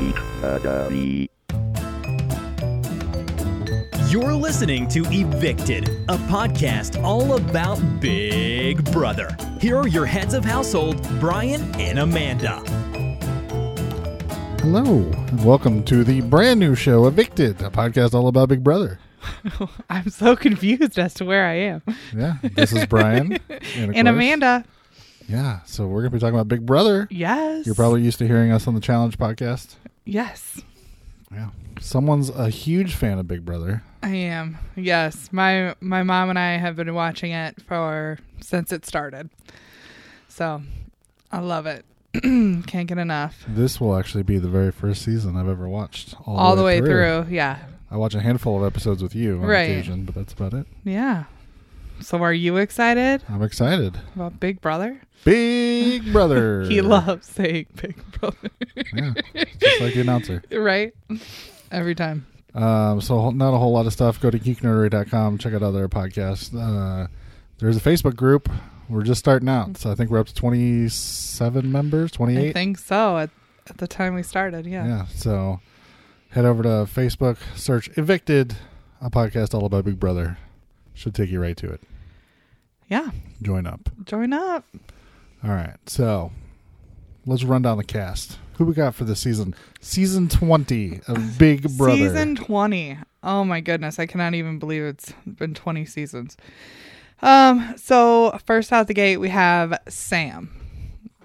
Academy. Uh, You're listening to Evicted, a podcast all about Big Brother. Here are your heads of household, Brian and Amanda. Hello, and welcome to the brand new show, Evicted, a podcast all about Big Brother. I'm so confused as to where I am. Yeah, this is Brian. And, And Amanda, Yeah, so we're going to be talking about Big Brother. yes. You're probably used to hearing us on the Challenge podcast. Yes, Yeah. Someone's a huge fan of Big Brother. I am. Yes. My my mom and I have been watching it for since it started. So, I love it. Can't get enough. This will actually be the very first season I've ever watched. All, All the way through. Yeah. I watch a handful of episodes with you on Right. occasion, but that's about it. Yeah. So are you excited I'm excited. about Big Brother? Big Brother. He loves saying Big Brother. Yeah, just like the announcer. right? Every time. Um, so not a whole lot of stuff. Go to geeknerdery.com. Check out other podcasts. Uh, there's a Facebook group. We're just starting out, so I think we're up to 27 members, 28. I think so at, at the time we started. Yeah. Yeah. So head over to Facebook, search "Evicted," a podcast all about Big Brother. Should take you right to it. Yeah. Join up. Join up. All right. So let's run down the cast. Who we got for this season? Season 20 of Big Brother. Season 20. Oh my goodness, I cannot even believe it's been 20 seasons. Um so first out the gate we have Sam,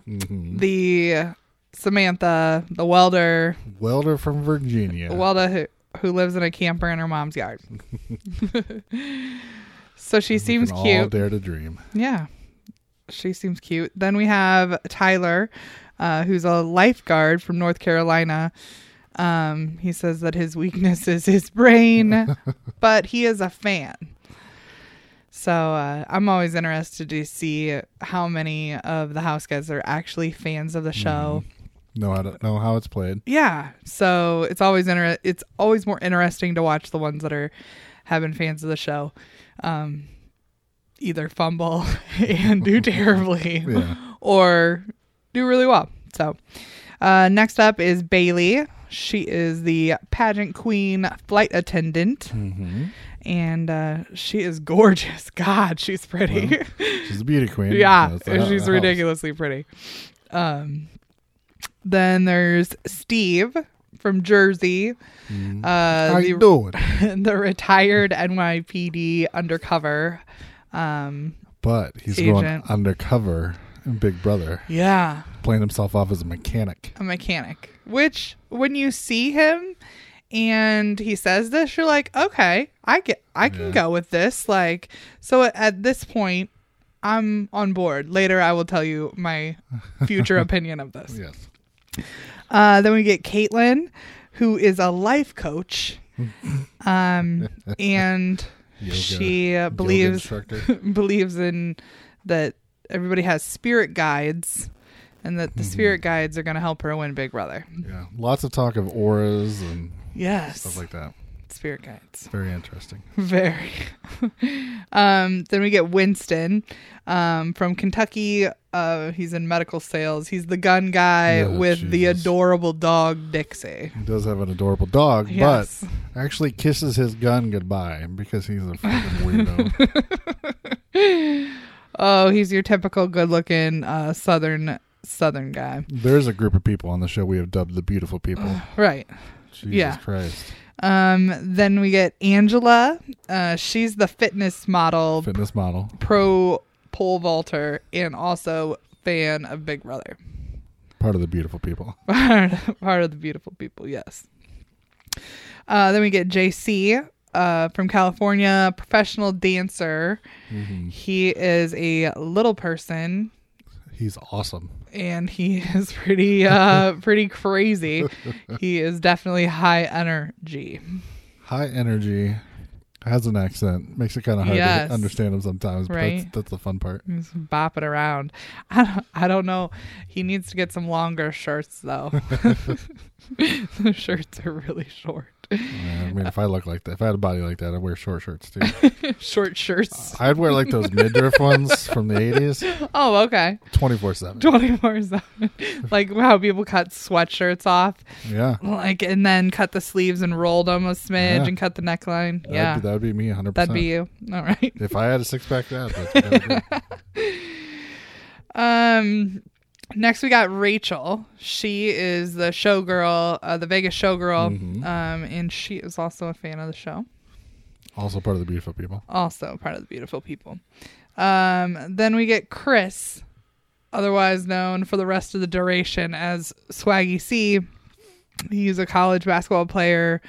Mhm. the Samantha, the welder, Welder from Virginia. welder who, who lives in a camper in her mom's yard. so she seems can All cute. dare to dream. Yeah. She seems cute. Then we have Tyler, uh, who's a lifeguard from North Carolina. Um, he says that his weakness is his brain, but he is a fan. So uh, I'm always interested to see how many of the house guys are actually fans of the show. Know how to know how it's played. Yeah. So it's always inter- it's always more interesting to watch the ones that are have been fans of the show. Um either fumble and do terribly Yeah. or do really well. So uh next up is Bayleigh. She is the pageant queen flight attendant Mm-hmm. and uh she is gorgeous. God, she's pretty. She's a beauty queen. Yeah, she's ridiculously pretty. Um, then there's Steve from Jersey. Mhm. uh, How the, you doing? the retired NYPD undercover. Um, But he's Agent. going undercover in Big Brother, yeah, playing himself off as a mechanic. a mechanic. Which, when you see him and he says this, you're like, okay, I get, I can Yeah. go with this. Like, so at this point. I'm on board. Later, I will tell you my future opinion of this. Yes. Uh, then we get Kaitlyn, who is a life coach, um, and Yoga- she uh, believes believes in that everybody has spirit guides, and that the Mm-hmm. spirit guides are going to help her win Big Brother. yeah. Lots of talk of auras and Yes, stuff like that. spirit guides. Very interesting. Very. um, then we get Winston um, from Kentucky. Uh, he's in medical sales. He's the gun guy Yeah, with the adorable dog Dixie. He does have an adorable dog, Yes. but actually kisses his gun goodbye because he's a fucking weirdo. Oh, he's your typical good-looking uh, southern southern guy, There's a group of people on the show we have dubbed the beautiful people. right? Jesus Yeah. Christ. Um, then we get Angela. Uh, she's the fitness model, Fitness model. pro pole vaulter, and also fan of Big Brother. Part of the beautiful people. Part of the beautiful people, yes. Uh, then we get JC uh, from California, professional dancer. Mhm. He is a little person He's awesome. and he is pretty uh pretty crazy. He is definitely high energy. High energy. Has an accent. Makes it kind of hard Yes. to understand him sometimes. But Right. that's, that's the fun part. He's bopping around. I don't, I don't know. He needs to get some longer shirts though. the shirts are really short. Yeah, I mean, if I look like that, if I had a body like that, I'd wear short shirts too. Short shirts. I'd wear like those midriff ones from the eighties, Oh, okay. twenty four seven. 24 7. Like how people cut sweatshirts off, Yeah, like, and then cut the sleeves and rolled them a smidge Yeah. and cut the neckline. that'd yeah. be, that'd be me, hundred That'd be you. All right. If I had a six pack, that. Um, next we got Rachel. She is the showgirl, uh, the Vegas showgirl. Mhm. Um, and she is also a fan of the show. Also part of the beautiful people. Also part of the beautiful people. Um, then we get Chris, otherwise known for the rest of the duration as Swaggy C. He's a college basketball player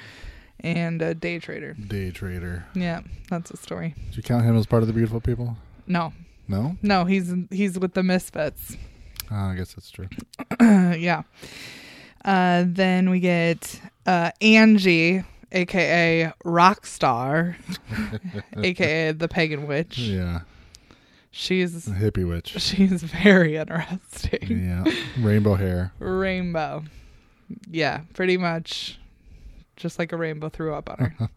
and a day trader. Day trader. Yeah, that's a story. Did you count him as part of the beautiful people? No, No. no, he's he's with the Misfits. Oh, I guess that's true. yeah. Uh, then we get uh, Angie, aka Rockstar, aka the Pagan Witch. Yeah, She's the hippie witch. she's very interesting. Yeah, rainbow hair. Rainbow. Yeah, pretty much just like a rainbow threw up on her.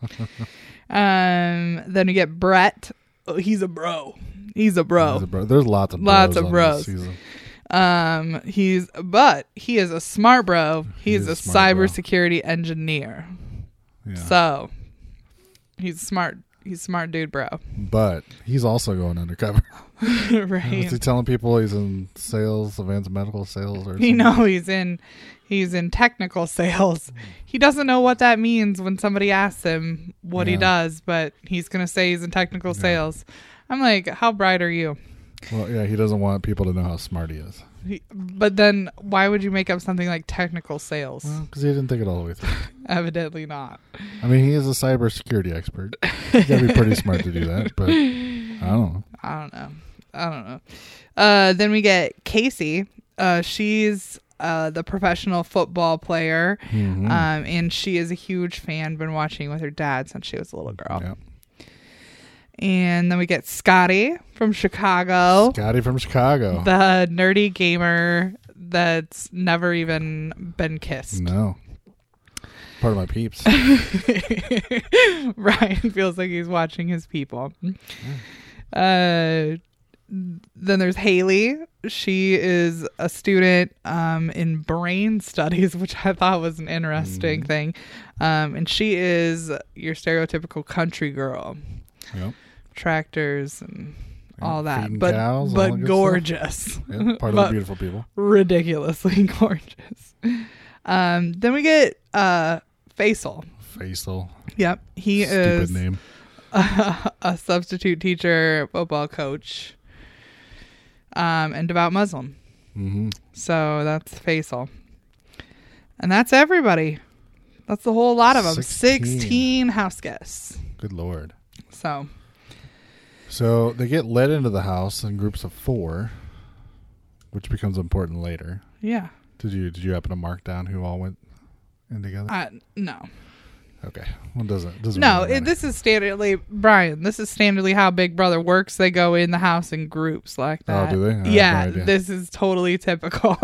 um, then we get Brett. Oh, he's a bro. He's a bro. There's, a bro- there's lots of bros Lots of bros. Um, he's but he is a smart bro. He's He's a a smart bro. cybersecurity engineer. Yeah. So he's smart. He's smart dude, bro. but he's also going undercover. Is right. he telling people he's in sales, advanced medical sales, or You know he's in he's in technical sales. He doesn't know what that means when somebody asks him what he does, but he's gonna say he's in technical sales. I'm like, how bright are you? Well, yeah, he doesn't want people to know how smart he is. He- But then why would you make up something like technical sales? Well, because he didn't think it all the way through. Evidently not. I mean, he is a cybersecurity expert. You gotta be pretty smart to do that. But I don't know. I don't know. I don't know. Uh, then we get Kaycee. Uh, she's uh, the professional football player, Mhm. um, and she is a huge fan. Been watching with her dad since she was a little girl. Yeah. And then we get Scottie from Chicago, Scottie from Chicago. the nerdy gamer that's never even been kissed. no. Part of my peeps. Ryan feels like he's watching his people. Uh, then there's Haleigh. She is a student um, in brain studies, which I thought was an interesting Mhm. thing. Um, and she is your stereotypical country girl, Yep. Tractors and all that, but cows, but that good stuff. gorgeous, Yep, part of But the beautiful people. ridiculously gorgeous. Um, then we get uh, Faysal. Faysal. Yep, he Stupid is name. a substitute teacher, football coach, um, and devout Muslim. hmm So that's Faysal. And that's everybody. That's a whole lot of them. 16. 16 house guests. Good lord. So, So they get led into the house in groups of four, which becomes important later. yeah. Did you did you happen to mark down who all went in together? Uh, no. okay. Well, doesn't doesn't No, really it, this is standardly, Brian, this is standardly how Big Brother works. They go in the house in groups like that. Oh, do they? I had no yeah, this is totally typical.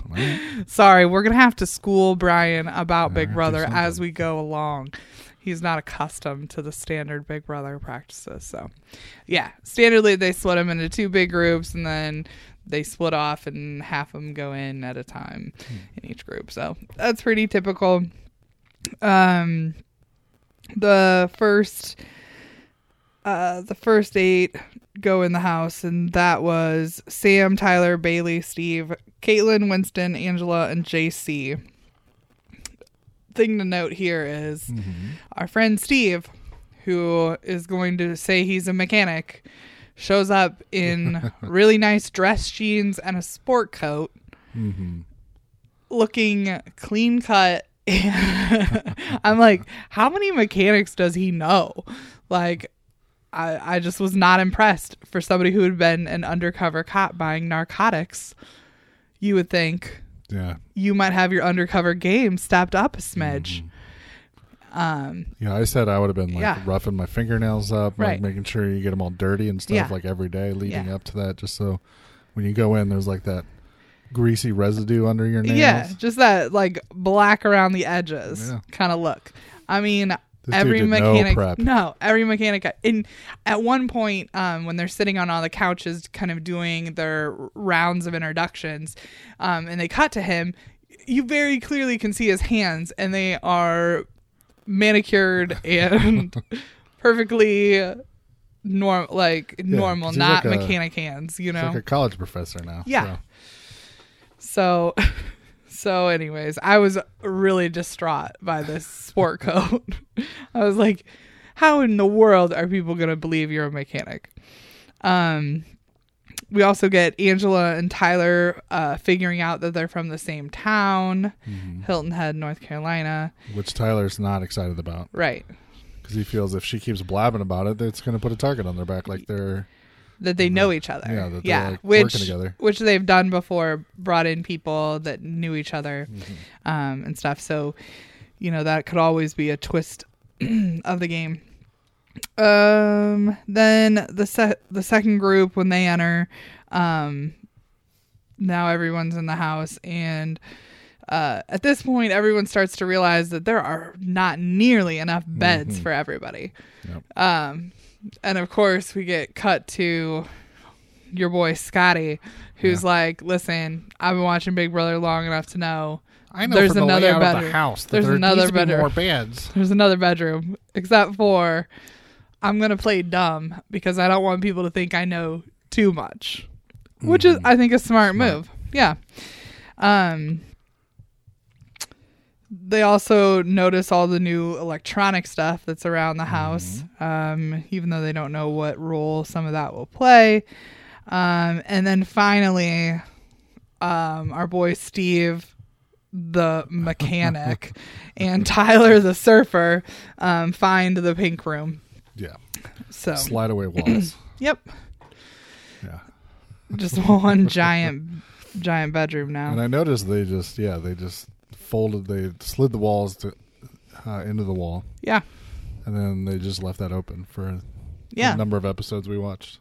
Sorry, we're gonna have to school Brian about Yeah, Big Brother as we go along. He's not accustomed to the standard Big Brother practices, so yeah. Standardly, they split him into two big groups, and then they split off, and half of them go in at a time Hmm. in each group. So that's pretty typical. Um, the first, uh, the first eight go in the house, and that was Sam, Tyler, Bayleigh, Steve, Kaitlyn, Winston, Angela, and JC. Thing to note here is mhm. our friend Steve, who is going to say he's a mechanic, shows up in really nice dress jeans and a sport coat, Mhm. looking clean cut. I'm like, how many mechanics does he know? Like, I, I just was not impressed for somebody who had been an undercover cop buying narcotics. You would think Yeah. you might have your undercover game stepped up a smidge. Mhm. Um, Yeah, I said I would have been like Yeah. roughing my fingernails up, Right. like making sure you get them all dirty and stuff, Yeah. like every day leading Yeah. up to that, just so when you go in, there's like that greasy residue under your nails. Yeah, just that like black around the edges kind of look. I mean, dude every no mechanic prep. no, every mechanic in at one point um when they're sitting on all the couches kind of doing their rounds of introductions um and they cut to him you very clearly can see his hands and they are manicured and perfectly norm like normal not like a- mechanic hands you He's know like a college professor now. Yeah. so. So, so, anyways, I was really distraught by this sport coat. I was like, how in the world are people going to believe you're a mechanic? Um, we also get Angela and Tyler uh, figuring out that they're from the same town, Mm-hmm. Hilton Head, North Carolina. Which Tyler's not excited about Right. because he feels if she keeps blabbing about it, it's going to put a target on their back, like they're that they know each other. Mm-hmm. Yeah, that yeah, like, which working together. which they've done before, brought in people that knew each other, Mm-hmm. um, and stuff. So, you know, that could always be a twist of the game. Um, then the se- the second group when they enter, um, now everyone's in the house and. Uh, at this point, everyone starts to realize that there are not nearly enough beds for everybody. Yep. Um, and of course, we get cut to your boy Scottie, who's like, "Listen, I've been watching Big Brother long enough to know I know There's the another bedroom. the house There's there another needs to be bedroom. more beds. there's another bedroom, except for I'm gonna play dumb because I don't want people to think I know too much, which is I think a smart, Smart. move. Yeah. Um. They also notice all the new electronic stuff that's around the house, um, even though they don't know what role some of that will play. Um, and then finally, um, our boy Steve, the mechanic, and Tyler, the surfer, um, find the pink room. Yeah, So, slide away walls. yep, yeah, just one giant, giant bedroom now. and I noticed they just yeah they just folded they slid the walls to uh, into the wall, yeah, and then they just left that open for yeah. the number of episodes we watched.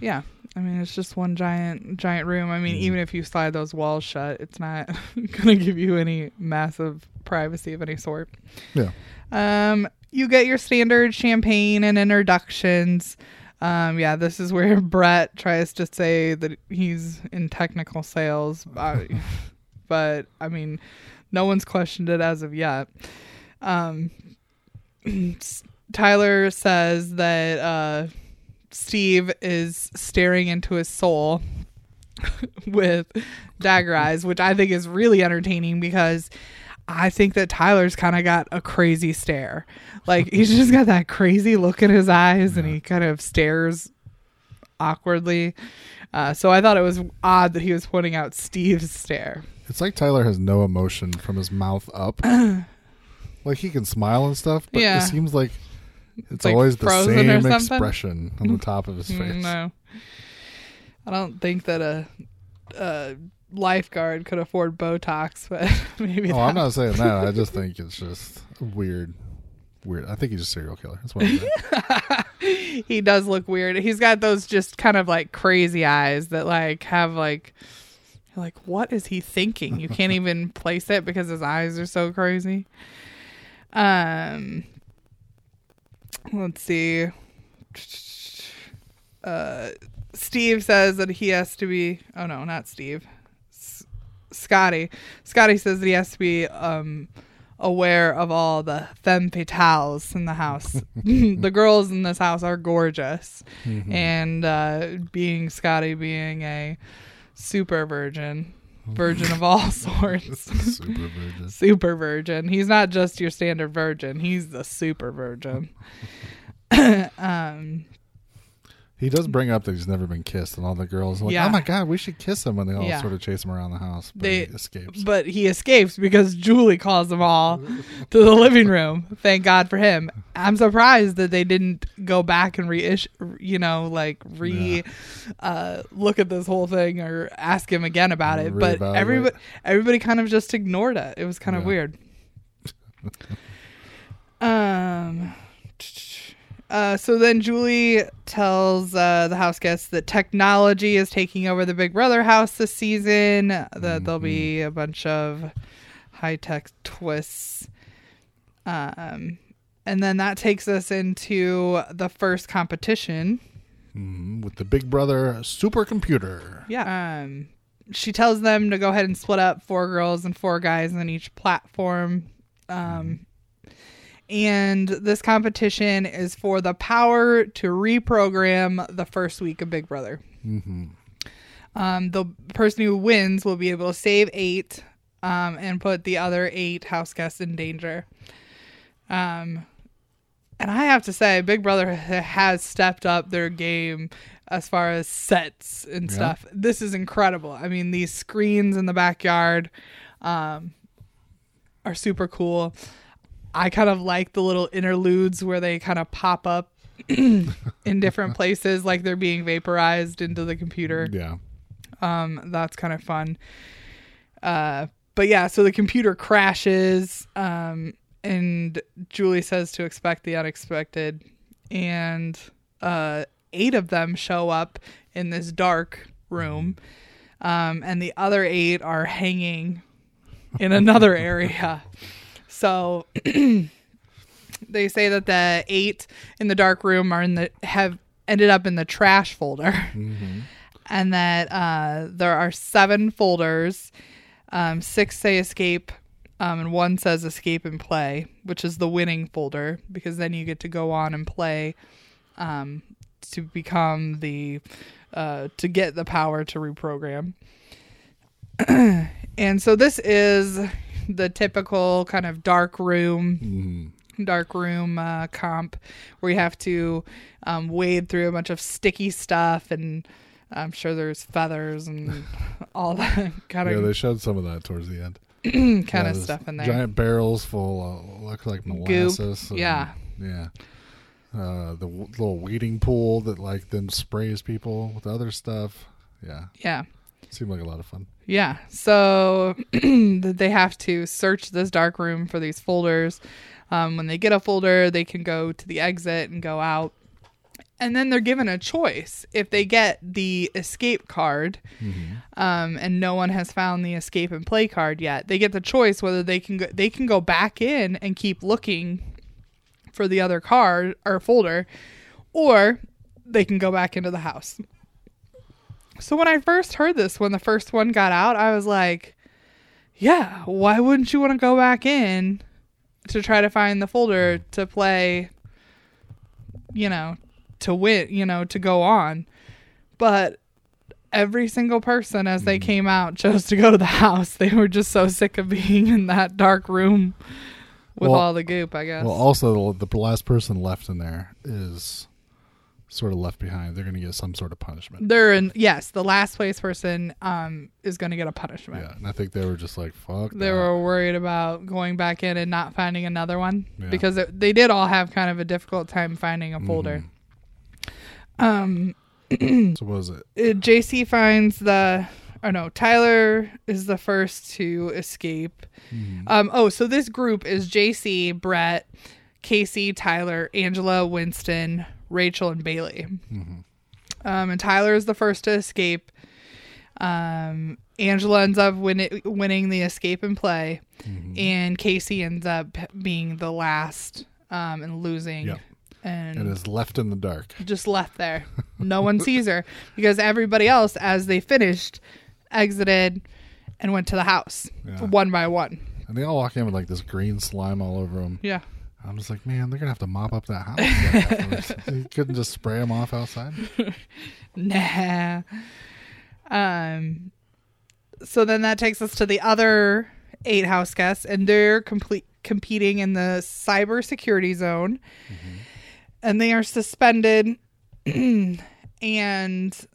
Yeah. I mean, it's just one giant, giant room. I mean, Mhm. even if you slide those walls shut, it's not going to give you any massive privacy of any sort. Yeah. Um, you get your standard champagne and introductions. Um, yeah, this is where Brett tries to say that he's in technical sales, uh, but I mean, no one's questioned it as of yet. Um, Tyler says that uh, Steve is staring into his soul with dagger eyes, which I think is really entertaining because I think that Tyler's kind of got a crazy stare. Like he's just got that crazy look in his eyes and he kind of stares awkwardly. Uh, so I thought it was odd that he was pointing out Steve's stare. It's like Tyler has no emotion from his mouth up. like he can smile and stuff, but Yeah. it seems like it's, like always the frozen or same something? expression on the top of his face. Mm, No, I don't think that a, a lifeguard could afford Botox, but maybe. Oh, that- I'm not saying that. I just think it's just weird. Weird. I think he's a serial killer. That's what I'm saying. he does look weird. He's got those just kind of like crazy eyes that like have like you're like what is he thinking? You can't even place it because his eyes are so crazy. Um let's see. Uh Steve says that he has to be oh no, not Steve. S- Scottie. Scottie says that he has to be um aware of all the femme fatales in the house. the girls in this house are gorgeous. Mhm. And uh, being Scottie being a super virgin, virgin of all sorts. Super virgin. super virgin. He's not just your standard virgin. He's the super virgin. um He does bring up that he's never been kissed, and all the girls are like, Yeah. "Oh my god, we should kiss him!" And they all Yeah. sort of chase him around the house, but They- he escapes. but he escapes because Julie calls them all to the living room. Thank God for him. I'm surprised that they didn't go back and reissue, you know, like re uh, look at this whole thing or ask him again about it. But Reevaluate. everybody, everybody kind of just ignored it. It was kind of Yeah. weird. um. Uh, so then Julie tells uh, the house guests that technology is taking over the Big Brother house this season. That there'll be a bunch of high tech twists. Um, and then that takes us into the first competition. Mhm, With the Big Brother supercomputer. Yeah. Um, she tells them to go ahead and split up four girls and four guys on each platform. Um, and this competition is for the power to reprogram the first week of Big Brother. hmm Um, the person who wins will be able to save eight um, and put the other eight house guests in danger. Um, and I have to say, Big Brother has stepped up their game as far as sets and Yeah. stuff. This is incredible. I mean, these screens in the backyard um, are super cool. I kind of like the little interludes where they kind of pop up in different places, like they're being vaporized into the computer. Yeah. Um, that's kind of fun. Uh, but yeah, so the computer crashes, um, and Julie says to expect the unexpected, and uh, eight of them show up in this dark room, um, and the other eight are hanging in another area. So they say that the eight in the dark room are in the have ended up in the trash folder hmm and that uh, there are seven folders. Um, six say escape, um, and one says escape and play, which is the winning folder because then you get to go on and play um, to become the uh, to get the power to reprogram. and so this is the typical kind of dark room hmm dark room uh, comp where you have to um, wade through a bunch of sticky stuff and I'm sure there's feathers and all that kind Yeah, of yeah they showed some of that towards the end. kind Yeah, of stuff in there. Giant barrels full, uh, look like molasses. yeah. yeah. Uh, the w- little weeding pool that like then sprays people with other stuff. Yeah, yeah. Seemed like a lot of fun. Yeah. So they have to search this dark room for these folders. Um, when they get a folder, they can go to the exit and go out. And then they're given a choice. If they get the escape card, um, and no one has found the escape and play card yet, they get the choice whether they can go, they can go back in and keep looking for the other card or folder, or they can go back into the house. So when I first heard this, when the first one got out, I was like, yeah, why wouldn't you want to go back in to try to find the folder mm. to play, you know, to win, you know, to go on? But every single person as they mm. came out chose to go to the house. They were just so sick of being in that dark room with Well- all the goop, I guess. Well, also the, the last person left in there is sort of left behind. They're going to get some sort of punishment. They're in yes, the last place person um is going to get a punishment. Yeah, and I think they were just like, "Fuck." They that. were worried about going back in and not finding another one Yeah. because it, they did all have kind of a difficult time finding a folder. Um, So what was it? uh, JC finds the. Oh no, Tyler is the first to escape. Um, oh, so this group is JC, Brett, Kaycee, Tyler, Angela, Winston, Rachel, and Bayleigh. Um, and Tyler is the first to escape. Um, Angela ends up win- winning the escape and play, and Kaycee ends up being the last um, and losing, Yep. and, And is left in the dark. just left there. No one sees her because everybody else, as they finished, exited and went to the house Yeah. one by one. And they all walk in with like this green slime all over them. Yeah. I'm just like, man, they're gonna have to mop up that house. you couldn't just spray them off outside. Nah. Um. So then that takes us to the other eight house guests, and they're complete competing in the cybersecurity zone, and they are suspended, and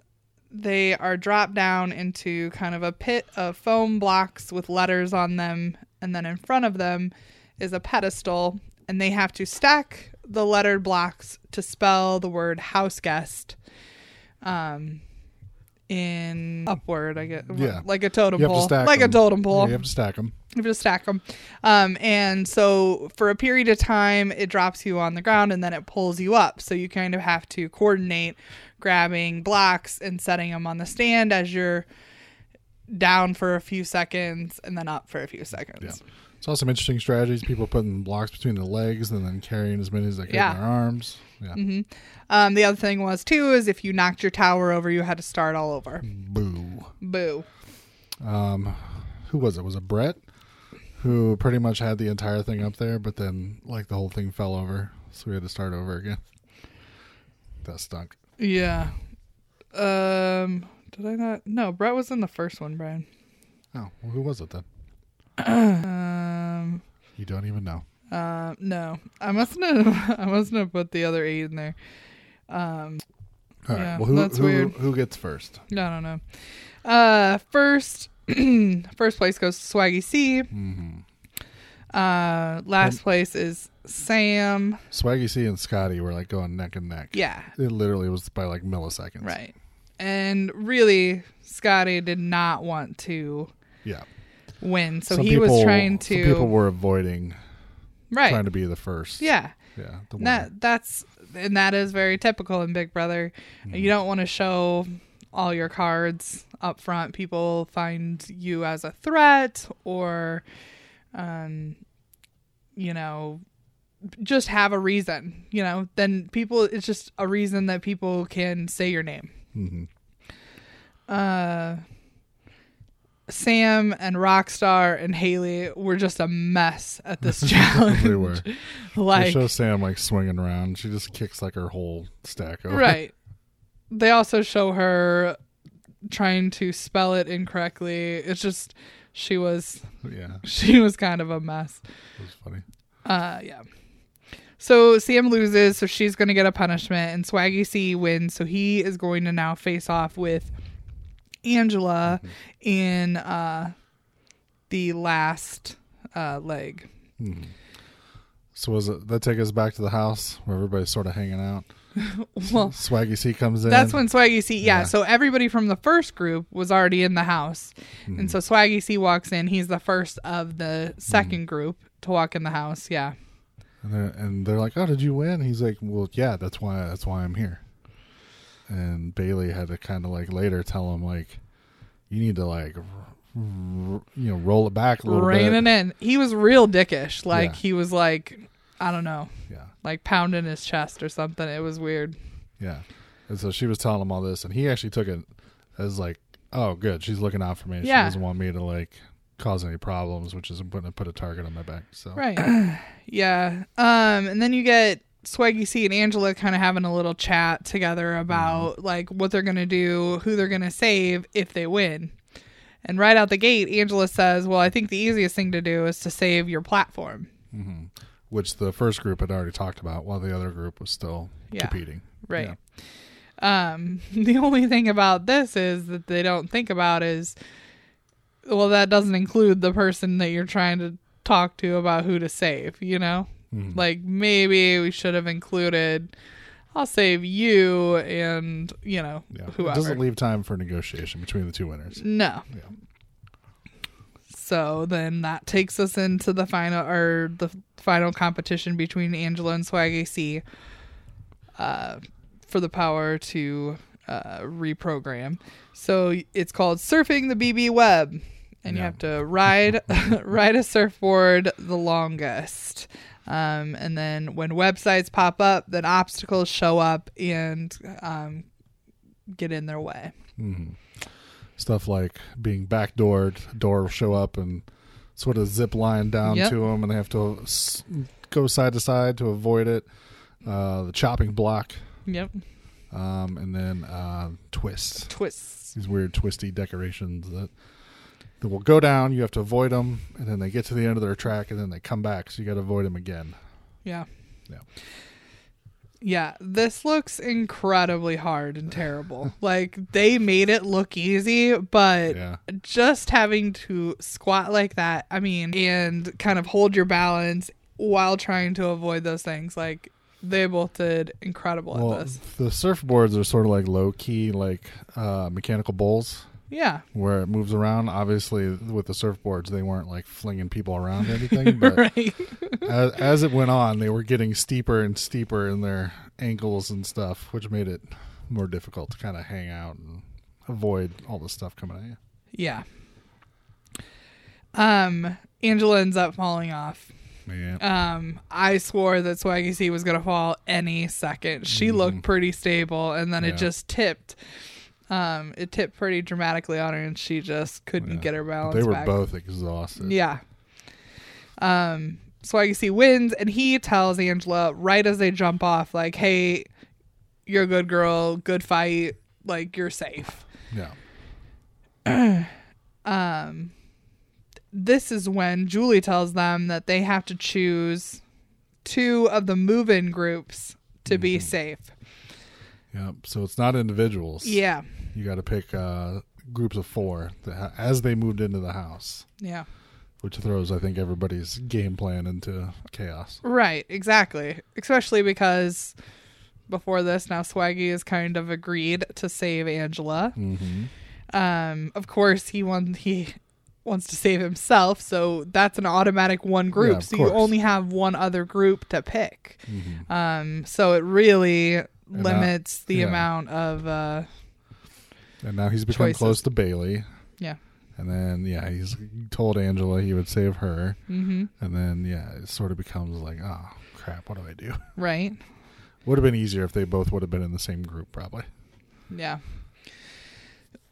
they are dropped down into kind of a pit of foam blocks with letters on them, and then in front of them is a pedestal, and they have to stack the lettered blocks to spell the word house guest um in upward i guess Yeah. like a totem You to pole stack like a 'em. totem pole Yeah, you have to stack them. you have to stack them um and so for a period of time it drops you on the ground and then it pulls you up so you kind of have to coordinate grabbing blocks and setting them on the stand as you're down for a few seconds and then up for a few seconds. Yeah. Saw some interesting strategies. People putting blocks between the legs and then carrying as many as they could Yeah. in their arms. Yeah. Um, the other thing was too is if you knocked your tower over, you had to start all over. Boo. Boo. Um, who was it? Was it Brett? Who pretty much had the entire thing up there, but then like the whole thing fell over, so we had to start over again. That stunk. Yeah. Um. Did I not? No, Brett was in the first one, Brian. Oh, well, who was it then? Um. You don't even know. Uh, no, I mustn't have. I mustn't have put the other eight in there. Um, All right. Yeah, well, who that's who, weird. who gets first? I don't know. Uh, first, first place goes to Swaggy C. hmm Uh, last place is Sam. Swaggy C and Scottie were like going neck and neck. Yeah, It literally was by like milliseconds. right. And really, Scottie did not want to Yeah. Win, so Some he was people- trying Some people were avoiding right. trying to be the first. yeah, Yeah. That that's and that is very typical in Big Brother. Mm-hmm. You don't want to show all your cards up front. People find you as a threat or um you know just have a reason, you know, then people it's just a reason that people can say your name. Mhm. Uh Sam and Rockstar and Haleigh were just a mess at this challenge. They were. They like show Sam like swinging around. She just kicks like her whole stack over. Right. They also show her trying to spell it incorrectly. It's just she was Yeah. she was kind of a mess. It was funny. Uh yeah. So Sam loses, so she's gonna get a punishment, and Swaggy C wins, so he is going to now face off with Angela in uh the last uh leg. So was it that take us back to the house where everybody's sort of hanging out? Well, Swaggy C comes in. That's when Swaggy C, yeah, Yeah. So everybody from the first group was already in the house, Mm-hmm. and so Swaggy C walks in. He's the first of the second Mm-hmm. group to walk in the house. Yeah, and they're, and they're like, "Oh, did you win?" He's like, "Well, yeah, that's why that's why I'm here." And Bayleigh had to kind of like later tell him like, "You need to like, r- r- you know, roll it back a little raining bit." in. He was real dickish. Like Yeah. he was like, I don't know, Yeah, like pounding his chest or something. It was weird. yeah. And so she was telling him all this, and he actually took it as like, "Oh, good, she's looking out for me. She Yeah. doesn't want me to like cause any problems, which is going to put a target on my back." So Right. yeah. Um, and then you get Swaggy C and Angela kind of having a little chat together about like what they're gonna do, who they're gonna save if they win. And right out the gate, Angela says, "Well, I think the easiest thing to do is to save your platform." which the first group had already talked about, while the other group was still Yeah. competing. Right. Yeah. Um, the only thing about this is that they don't think about is, well, that doesn't include the person that you're trying to talk to about who to save. You know, Mm-hmm. like maybe we should have included. I'll save you and you know Yeah, whoever. it doesn't leave time for negotiation between the two winners. no. Yeah. So then that takes us into the final or the final competition between Angela and Swaggy C uh, for the power to uh, reprogram. So it's called Surfing the BB Web. And you have to ride ride a surfboard the longest. Um, and then when websites pop up, then obstacles show up and um, get in their way. Stuff like being backdoored, door will show up and sort of zip line down Yep. to them, and they have to s- go side to side to avoid it. Uh, the chopping block, Yep. um, and then uh, twists. Twists. These weird twisty decorations that will go down. You have to avoid them, and then they get to the end of their track, and then they come back. So you got to avoid them again. Yeah. Yeah. Yeah, this looks incredibly hard and terrible. like they made it look easy, but Yeah. just having to squat like that, I mean, and kind of hold your balance while trying to avoid those things, like they both did incredible Well, at this. the surfboards are sort of like low key, like uh, mechanical bowls. Yeah. where it moves around. Obviously, with the surfboards, they weren't like flinging people around or anything. But right. as, as it went on, they were getting steeper and steeper in their ankles and stuff, which made it more difficult to kind of hang out and avoid all the stuff coming at you. Yeah. Um, Angela ends up falling off. Yeah. Um, I swore that Swaggy C was gonna fall any second. She looked pretty stable, and then. Yeah. it just tipped. Um, it tipped pretty dramatically on her, and she just couldn't Yeah. get her balance. they were back. both exhausted. Yeah. Um, Swaggy C wins, and he tells Angela right as they jump off, like, "Hey, you're a good girl, good fight, like you're safe." Yeah. um this is when Julie tells them that they have to choose two of the move-in groups to be Mm-hmm. safe. Yep. So it's not individuals. Yeah. You got to pick uh, groups of four that, ha- as they moved into the house, Yeah. which throws, I think, everybody's game plan into chaos. Right, exactly. Especially because before this now Swaggy has kind of agreed to save Angela. Mm-hmm. Um of course he wants he wants to save himself, so that's an automatic one group. Yeah, so you only have one other group to pick. Mm-hmm. Um so it really now- limits the yeah. amount of uh And now he's become Choices. close to Bayleigh. Yeah. And then, yeah, he's told Angela he would save her. mhm, And then, yeah, it sort of becomes like, oh, crap, what do I do? right. Would have been easier if they both would have been in the same group, probably. Yeah.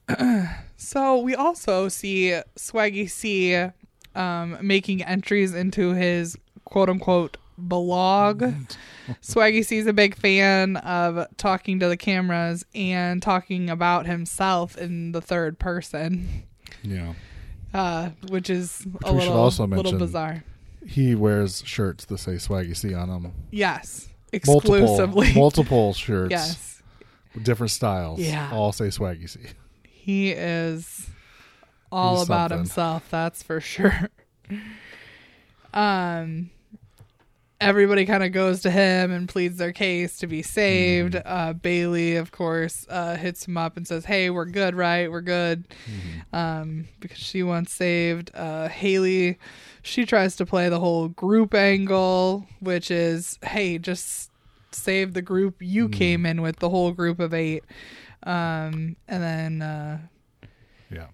so we also see Swaggy C um, making entries into his quote unquote blog. Swaggy C is a big fan of talking to the cameras and talking about himself in the third person, Yeah. uh, which is a we should little, also little mention- bizarre. He wears shirts that say Swaggy C on them. Yes, Multiple, exclusively. multiple shirts. yes, different styles. Yeah. All say Swaggy C. he is all He's about something. himself that's for sure um everybody kind of goes to him and pleads their case to be saved Mm-hmm. uh bayleigh of course uh hits him up and says hey we're good right we're good Mm-hmm. um because she wants saved uh haleigh she tries to play the whole group angle which is hey just save the group you Mm. came in with the whole group of eight um and then uh Yeah.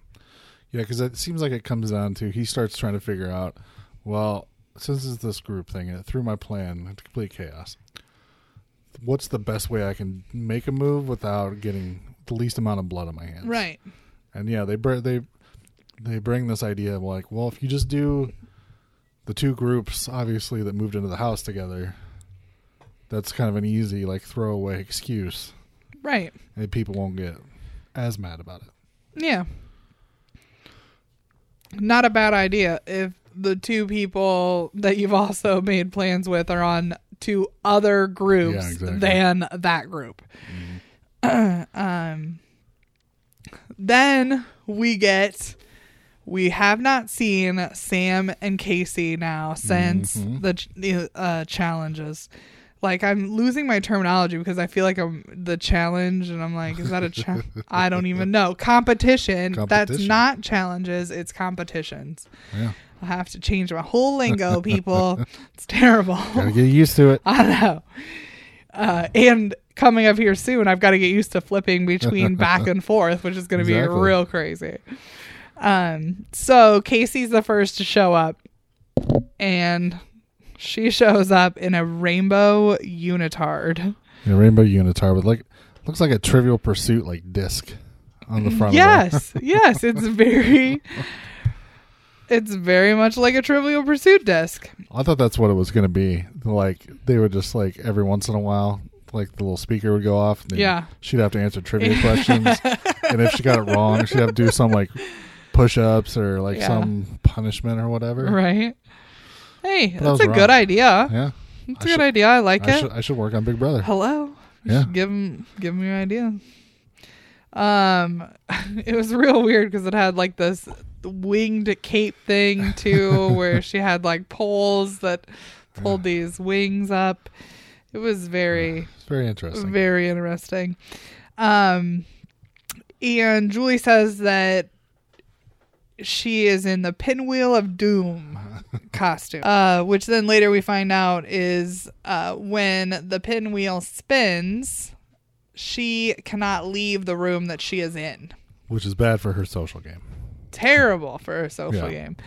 Yeah, because it seems like it comes down to he starts trying to figure out, well, since it's this group thing and it threw my plan into complete chaos, what's the best way I can make a move without getting the least amount of blood on my hands? right And yeah, they br- they they bring this idea of like, well, if you just do the two groups, obviously that moved into the house together, that's kind of an easy like throwaway excuse, right and people won't get as mad about it. Yeah. Not a bad idea if the two people that you've also made plans with are on two other groups Yeah, exactly. than that group. um then we get we have not seen Sam and Kaycee now since Mhm. the the uh, challenges. Like I'm losing my terminology because I feel like I'm the challenge, and I'm like, is that a challenge? I don't even know. Competition. That's not challenges. It's competitions. Yeah, I have to change my whole lingo, people. it's terrible. gotta get used to it. I know. Uh, and coming up here soon, I've got to get used to flipping between back and forth, which is going to be real crazy. Um, so Kaycee's the first to show up, and she shows up in a rainbow unitard. A rainbow unitard with like looks like a Trivial Pursuit like disc on the front. of Yes, yes, it's very, it's very much like a Trivial Pursuit desk. I thought that's what it was gonna be. Like they would just like every once in a while, like the little speaker would go off. And Yeah. she'd have to answer trivia questions, and if she got it wrong, she'd have to do some like push-ups or like Yeah. some punishment or whatever. Right. Hey, But that's a wrong. good idea. Yeah, That's I a good should- idea. I like I it. should I should work on Big Brother. Hello. You Yeah. give him give him your idea. Um, it was real weird because it had like this winged cape thing too, where she had like poles that pulled these wings up. It was very It's very interesting. very interesting. Um, and Julie says that she is in the pinwheel of doom costume, uh, which then later we find out is uh, when the pinwheel spins, she cannot leave the room that she is in. which is bad for her social game. Terrible for a social Yeah. game.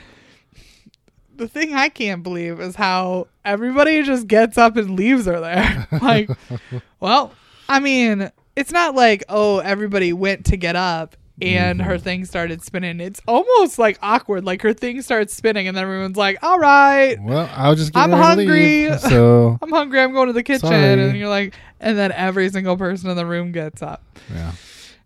The thing I can't believe is how everybody just gets up and leaves her there. like, well, I mean, it's not like, oh, everybody went to get up and her Mm-hmm. thing started spinning. It's almost like awkward. Like her thing starts spinning and then everyone's like, all right, Well, I'll just I'm to leave, hungry. so I'm hungry. I'm going to the kitchen. Sorry. And you're like, and then every single person in the room gets up. yeah,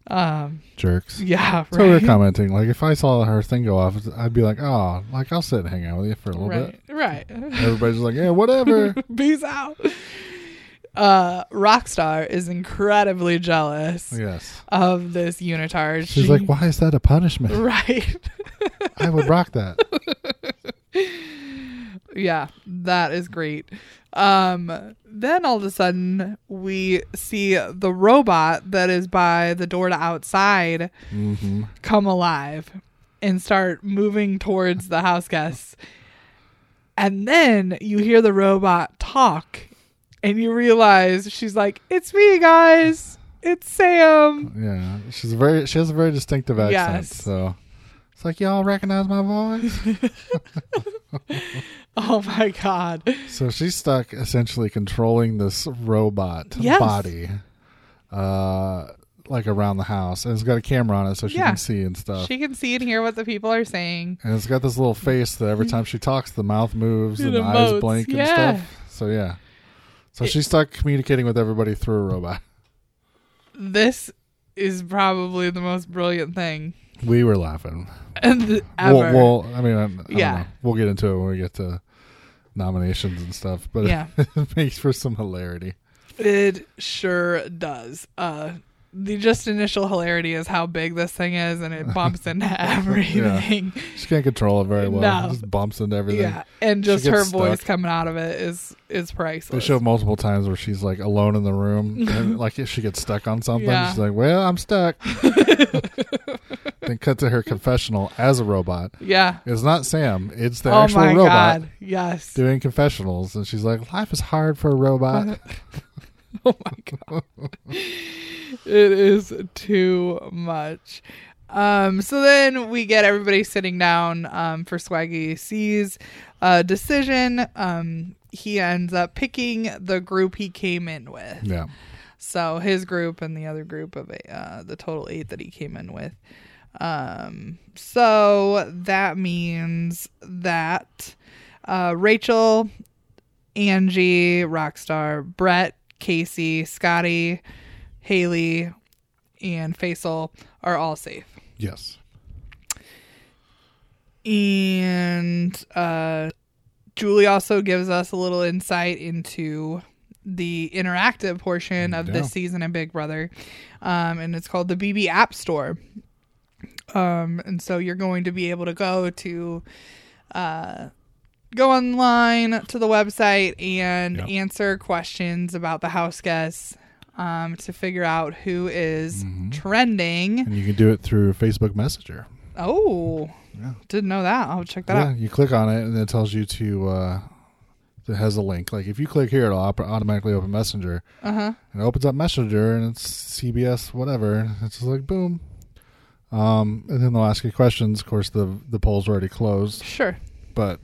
Um, jerks. yeah, So we we're commenting. Like if I saw her thing go off, I'd be like, oh, like I'll sit and hang out with you for a little bit. Right, right. Everybody's like, yeah, whatever. Peace out. Uh, Rockstar is incredibly jealous yes. of this unitard. She's She- like, why is that a punishment? right. I would rock that. yeah, that is great. Um, then all of a sudden we see the robot that is by the door to outside hmm come alive and start moving towards the house guests. And then you hear the robot talk and you realize she's like, It's me, guys. It's Sam. Yeah, she's very. She has a very distinctive accent. Yes. So it's like y'all recognize my voice. Oh my God. so she's stuck, essentially controlling this robot Yes. body, uh, like around the house, and it's got a camera on it so she Yeah. can see and stuff. She can see and hear what the people are saying. and it's got this little face that every time she talks, the mouth moves and the eyes emotes, blink and yeah. stuff. So yeah. So It- she's stuck communicating with everybody through a robot. This is probably the most brilliant thing We were laughing. and ever. Well, well, I mean, I, I don't Yeah. know. We'll get into it when we get to nominations and stuff, but Yeah. it makes for some hilarity. It sure does. Uh the just initial hilarity is how big this thing is and it bumps into everything. She can't control it very well. No. It just bumps into everything. Yeah. And just her voice coming out of it is is priceless. They show multiple times where she's like alone in the room, and like if she gets stuck on something, Yeah. she's like, "Well, I'm stuck." then cut to her confessional as a robot. yeah. It's not Sam; it's the oh actual my robot god. Yes. doing confessionals, and she's like, "Life is hard for a robot." Oh my god. It is too much. Um, so then we get everybody sitting down um, for Swaggy C's uh, decision. Um, he ends up picking the group he came in with. yeah, So his group and the other group of uh, the total eight that he came in with. Um, so that means that uh, Rachel, Angie, Rockstar, Brett, Kaycee, Scottie, Haleigh, and Faysal are all safe. yes, And uh, Julie also gives us a little insight into the interactive portion of Yeah. this season of Big Brother. Um, and it's called the BB App Store. Um, and so you're going to be able to go to uh, go online to the website and Yep. answer questions about the house guests um, to figure out who is Mhm. trending. and you can do it through Facebook Messenger. Oh, Yeah. didn't know that. I'll check that yeah, out. you click on it, and it tells you to. Uh, it has a link. Like if you click here, it'll op- automatically open Messenger. Uh huh. and it opens up Messenger and it's CBS whatever. It's just like boom. Um, and then they'll ask you questions. Of course, the the polls are already closed, Sure. but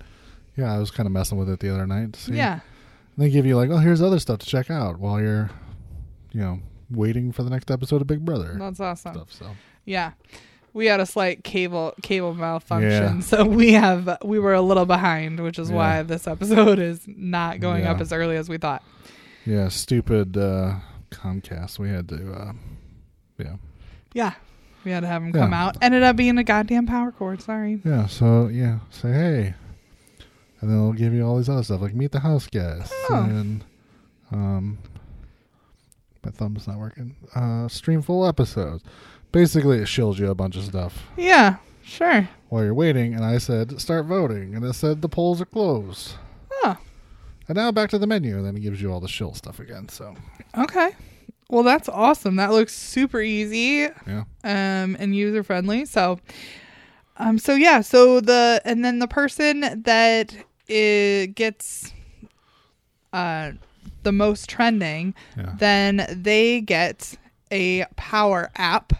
yeah, I was kind of messing with it the other night. Yeah. And they give you like, oh, here's other stuff to check out while you're, you know, waiting for the next episode of Big Brother That's awesome. stuff. So Yeah. We had a slight cable cable malfunction, Yeah. so we have we were a little behind, which is Yeah. why this episode is not going up as early as we thought. yeah, stupid uh, Comcast. We had to, uh, yeah, Yeah. We had to have them Yeah. come out. Ended up being a goddamn power cord. Sorry. yeah. So yeah, say hey, and then they'll give you all these other stuff like meet the house guests Oh. and um, my thumb's not working. Uh, stream full episodes. Basically, it shields you a bunch of stuff Yeah. Sure. while you're waiting. And I said start voting, and it said the polls are closed. Oh. And now back to the menu, and then it gives you all the shill stuff again. So Okay. Well, that's awesome. That looks super easy. yeah, um and user friendly so um so yeah so the and then the person that it gets uh the most trending yeah, then they get a power app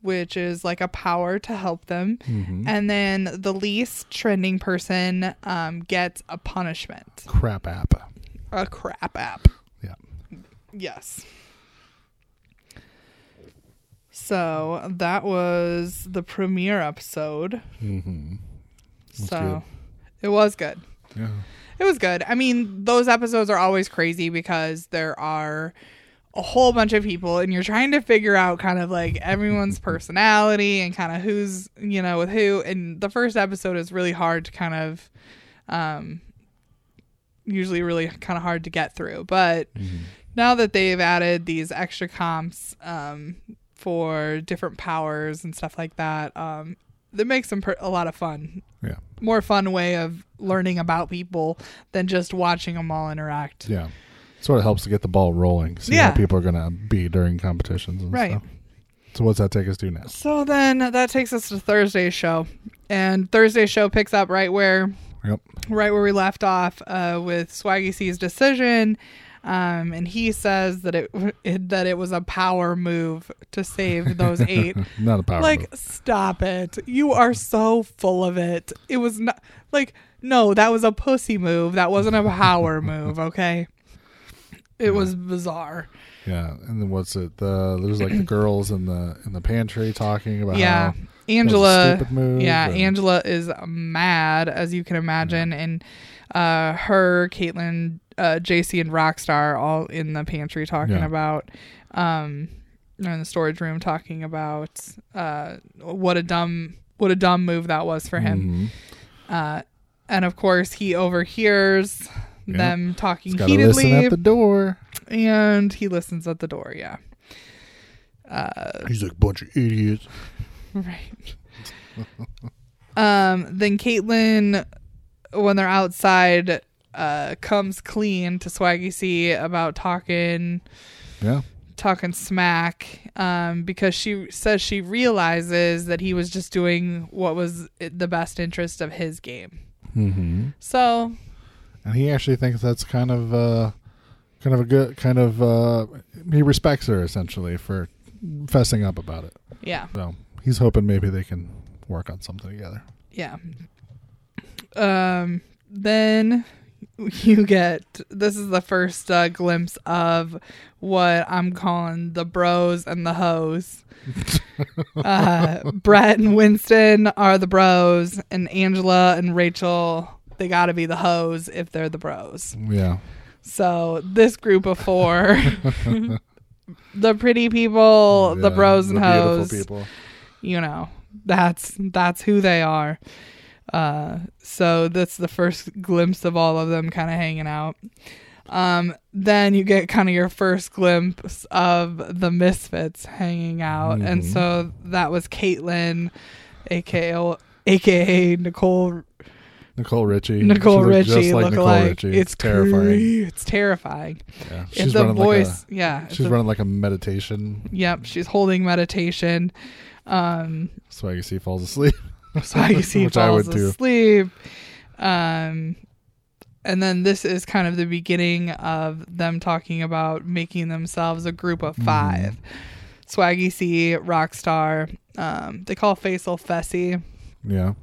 which is like a power to help them. Mhm. And then the least trending person um, gets a punishment, Crap app. a crap app. Yeah. Yes. So that was the premiere episode. Mm-hmm. So it was good. Yeah. It was good. I mean, those episodes are always crazy because there are a whole bunch of people and you're trying to figure out kind of like everyone's personality and kind of who's, you know, with who. And the first episode is really hard to kind of um usually really kind of hard to get through. But Mhm. now that they've added these extra comps um for different powers and stuff like that, um that makes them per- a lot of fun Yeah. more fun way of learning about people than just watching them all interact. Yeah. Sort of helps to get the ball rolling. See Yeah. how people are going to be during competitions and Right. stuff. So what's that take us to next? So then that takes us to Thursday's show. And Thursday's show picks up right where Yep. right where we left off uh, with Swaggy C's decision. Um, and he says that it, it that it was a power move to save those eight. Not a power like move. stop it you are so full of it it was not like no that was a pussy move that wasn't a power move okay it was bizarre Yeah. And then what's it? The there's like the girls in the in the pantry talking about yeah how that was a angela stupid move yeah and- angela is mad as you can imagine and uh her kaitlyn uh jc and rockstar all in the pantry talking Yeah. about um or in the storage room talking about uh what a dumb what a dumb move that was for him Mhm. Uh, and of course, he overhears Yep. them talking He's heatedly, at the door. and he listens at the door. Yeah. Uh, He's like a bunch of idiots. right. um. Then Kaitlyn, when they're outside, uh, comes clean to Swaggy C about talking Yeah. talking smack um, because she says she realizes that he was just doing what was the best interest of his game. Mm-hmm. So And he actually thinks that's kind of uh kind of a good kind of uh he respects her essentially for fessing up about it. yeah, So he's hoping maybe they can work on something together. yeah. Um. Then you get this is the first uh, glimpse of what I'm calling the bros and the hoes. uh, Brett and Winston are the bros, and Angela and Rachel they got to be the hoes if they're the bros. Yeah. So this group of four, the pretty people, the bros and the hoes, people. you know, that's that's who they are. Uh, so that's the first glimpse of all of them kind of hanging out. Um, then you get kind of your first glimpse of the misfits hanging out, and Mhm. so that was Kaitlyn, aka aka Nicole Nicole Richie. Nicole Richie just like Nicole like Richie. it's terrifying. cre- It's terrifying. Yeah. She's the running voice, like yeah, a if she's the- running like a meditation. Yep, she's holding meditation. Um, Swaggy C falls asleep. I see Which I falls would too. asleep. Um, and then this is kind of the beginning of them talking about making themselves a group of 5 Swaggy C, Rockstar. Um, they call Faysal Fessy, Yeah.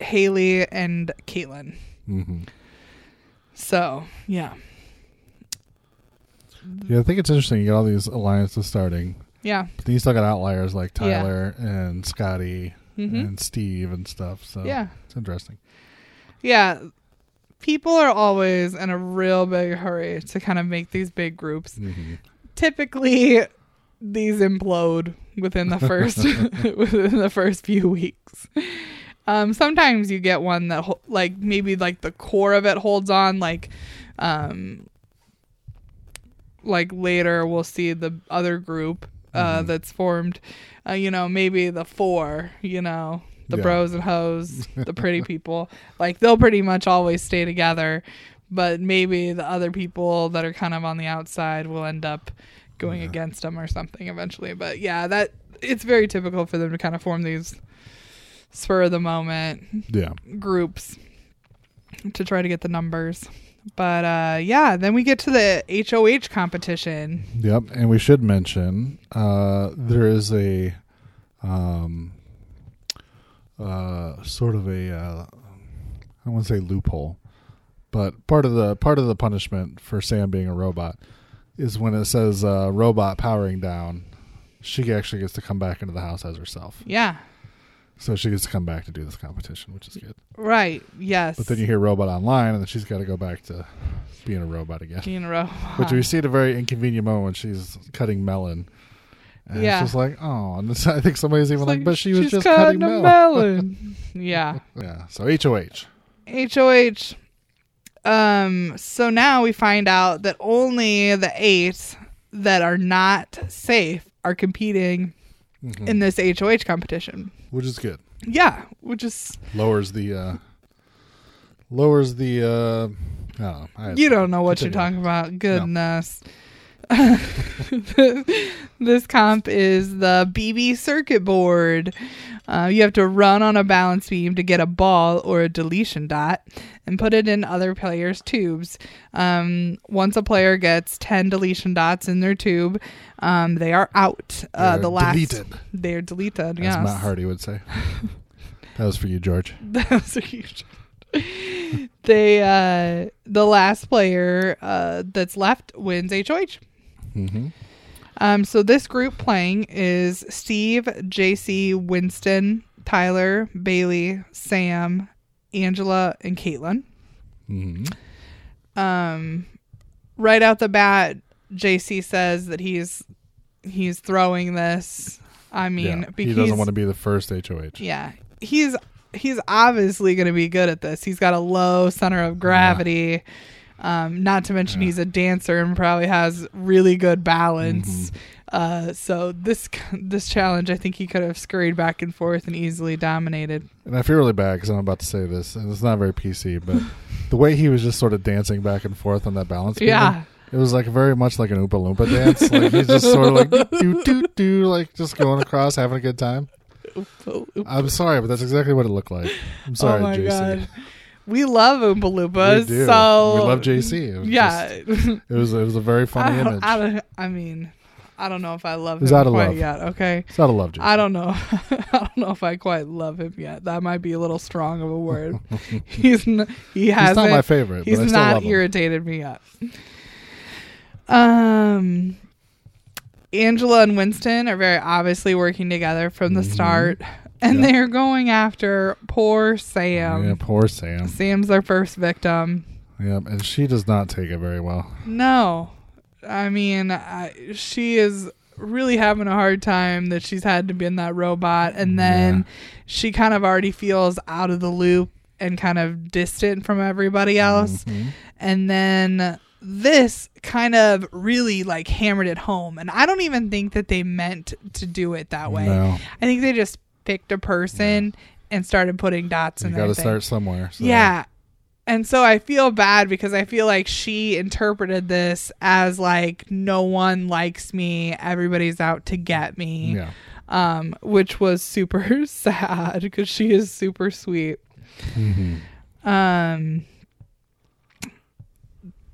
Haleigh, and Kaitlyn. hmm So yeah, Yeah, I think it's interesting. You got all these alliances starting. yeah, But then you still got outliers like Yeah. Tyler and Scottie hmm and Steve and stuff. So yeah. it's interesting. Yeah. People are always in a real big hurry to kind of make these big groups. hmm Typically, these implode within the first within the first few weeks. Um, sometimes you get one that hol- like maybe like the core of it holds on. Like, um, like later we'll see the other group uh, Mhm. that's formed. Uh, you know, maybe the four. You know, the Yeah. bros and hoes, the pretty people. Like they'll pretty much always stay together, but maybe the other people that are kind of on the outside will end up going Yeah. against them or something eventually. But yeah, that it's very typical for them to kind of form these spur of the moment Yeah. groups to try to get the numbers. But uh yeah, then we get to the HOH competition. Yep. And we should mention uh, there is a um, uh, sort of a uh, I want to say loophole, but part of the part of the punishment for Sam being a robot is when it says uh, robot powering down, she actually gets to come back into the house as herself. Yeah. So she gets to come back to do this competition, which is good. Right. Yes. But then you hear robot online, and then she's got to go back to being a robot again. in a row. Which we see at a very inconvenient moment when she's cutting melon. And Yeah. it's just like, oh, and this, I think somebody's even It's like, but she was just cutting a melon. melon. yeah. Yeah. So HOH. HOH. Um, so now we find out that only the eight that are not safe are competing Mhm. in this HOH competition. Which is good. Yeah, which is Lowers the uh lowers the uh I don't know. I- you don't know what you're talking about. Goodness. this comp is the BB circuit board. Uh, you have to run on a balance beam to get a ball or a deletion dot and put it in other players' tubes. Um, once a player gets 10 deletion dots in their tube, um, they are out. Uh, They're the last deleted. They're deleted. As yes. Matt Hardy would say. that was for you, George. that was a huge. they uh the last player uh that's left wins HOH. hmm Um so this group playing is Steve, JC, Winston, Tyler, Bayleigh, Sam, Angela, and Kaitlyn. hmm Um right out the bat, JC says that he's he's throwing this. I mean, yeah. because he doesn't want to be the first HOH. Yeah. He's he's obviously going to be good at this. He's got a low center of gravity. Um, not to mention Yeah. he's a dancer and probably has really good balance. Mm-hmm. Uh, so this this challenge, I think he could have scurried back and forth and easily dominated. And I feel really bad because I'm about to say this, and it's not very PC, but the way he was just sort of dancing back and forth on that balance beam, Yeah. it was like very much like an Oompa Loompa dance. like he's just sort of like do do do, like just going across, having a good time. I'm sorry, but that's exactly what it looked like. I'm sorry, oh my JC. god. We love Oompa Loompas. We do. So we love JC. It Yeah. just- it was it was a very funny I, image. I, don't- I mean, I don't know if I love It's him out of quite love. yet. Okay. it's not a love, JC. I don't know. I don't know if I quite love him yet. That might be a little strong of a word. he's n- he hasn't. not my favorite, he's but I still not irritated me yet. Um, Angela and Winston are very obviously working together from the Mhm. start, and Yeah. they're going after poor Sam. yeah, poor Sam. Sam's their first victim. Yeah, and she does not take it very well. No, I mean, I, she is really having a hard time that she's had to be in that robot, and then Yeah. she kind of already feels out of the loop and kind of distant from everybody else. Mhm. And then this kind of really like hammered it home, and I don't even think that they meant to do it that way. No, I think they just picked a person and started putting dots you in got to start somewhere. so- Yeah. And so I feel bad because I feel like she interpreted this as like no one likes me, everybody's out to get me. yeah. Um which was super sad because she is super sweet. hmm Um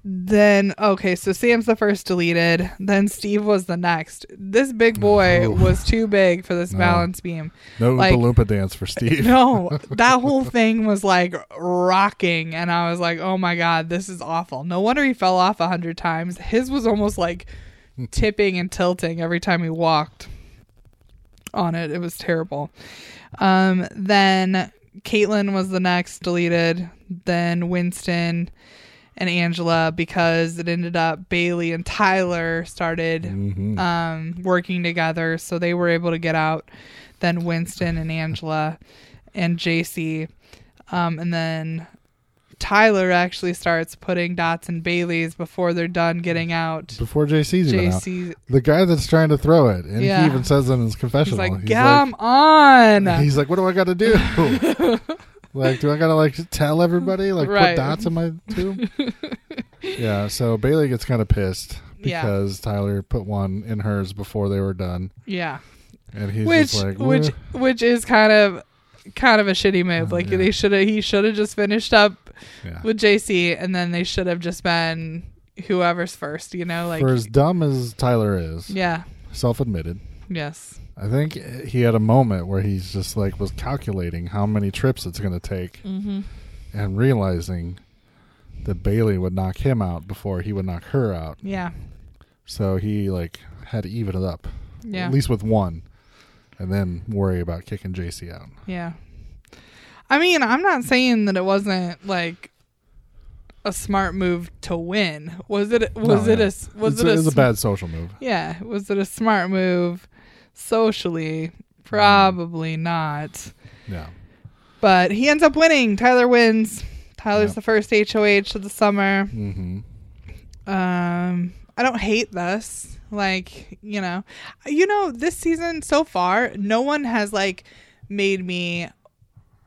then okay, so Sam's the first deleted, then Steve was the next. This big boy was too big for this No. balance beam. No Like- Oompa Loompa dance for Steve. No, that whole thing was like rocking, and I was like, "Oh my god, this is awful." No wonder he fell off a hundred times. His was almost like tipping and tilting every time he walked on it. It was terrible. Um, then Kaitlyn was the next deleted. Then Winston and Angela because it ended up Bayleigh and Tyler started Mhm. um, working together, so they were able to get out. Then Winston and Angela and JC, um, and then Tyler actually starts putting dots in Bayleigh's before they're done getting out. Before JC's even out. JC, The guy that's trying to throw it, and Yeah. he even says in his he's confessional, like, he's "Come on!" he's like, what do I got to do? like, do I got to like tell everybody, like Right. put dots in my tube? yeah. So Bayleigh gets kind of pissed Yeah. because Tyler put one in hers before they were done, yeah, and he's which just like, which which is kind of kind of a shitty move. Oh, like yeah. they should have he should have just finished up yeah. with JC, and then they should have just been whoever's first. You know, like For as dumb as Tyler is, yeah, self-admitted, Yes. I think he had a moment where he's just like was calculating how many trips it's going to take Mm-hmm. and realizing that Bayleigh would knock him out before he would knock her out. Yeah. So he like had to even it up, Yeah. at least with one, and then worry about kicking JC out. Yeah. I mean, I'm not saying that it wasn't like a smart move to win. Was it? Was No, it yeah. a? Was it's it a, a bad social move. Yeah. Was it a smart move? Socially, probably not. Yeah. But he ends up winning. Tyler wins. Tyler's Yep. the first HOH of the summer. Mm-hmm. Um, I don't hate this. Like, you know, you know, this season so far, no one has like made me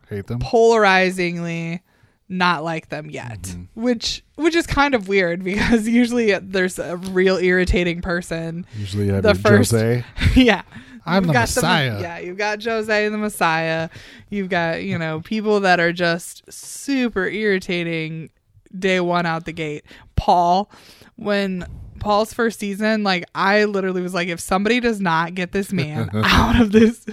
Hate them. polarizingly not like them yet Mhm. which which is kind of weird because usually there's a real irritating person Usually The first- Jozea. yeah I'm You've the got Messiah. yeah you've got jozea the messiah you've got you know people that are just super irritating day one out the gate paul when paul's first season like i literally was like if somebody does not get this man out of this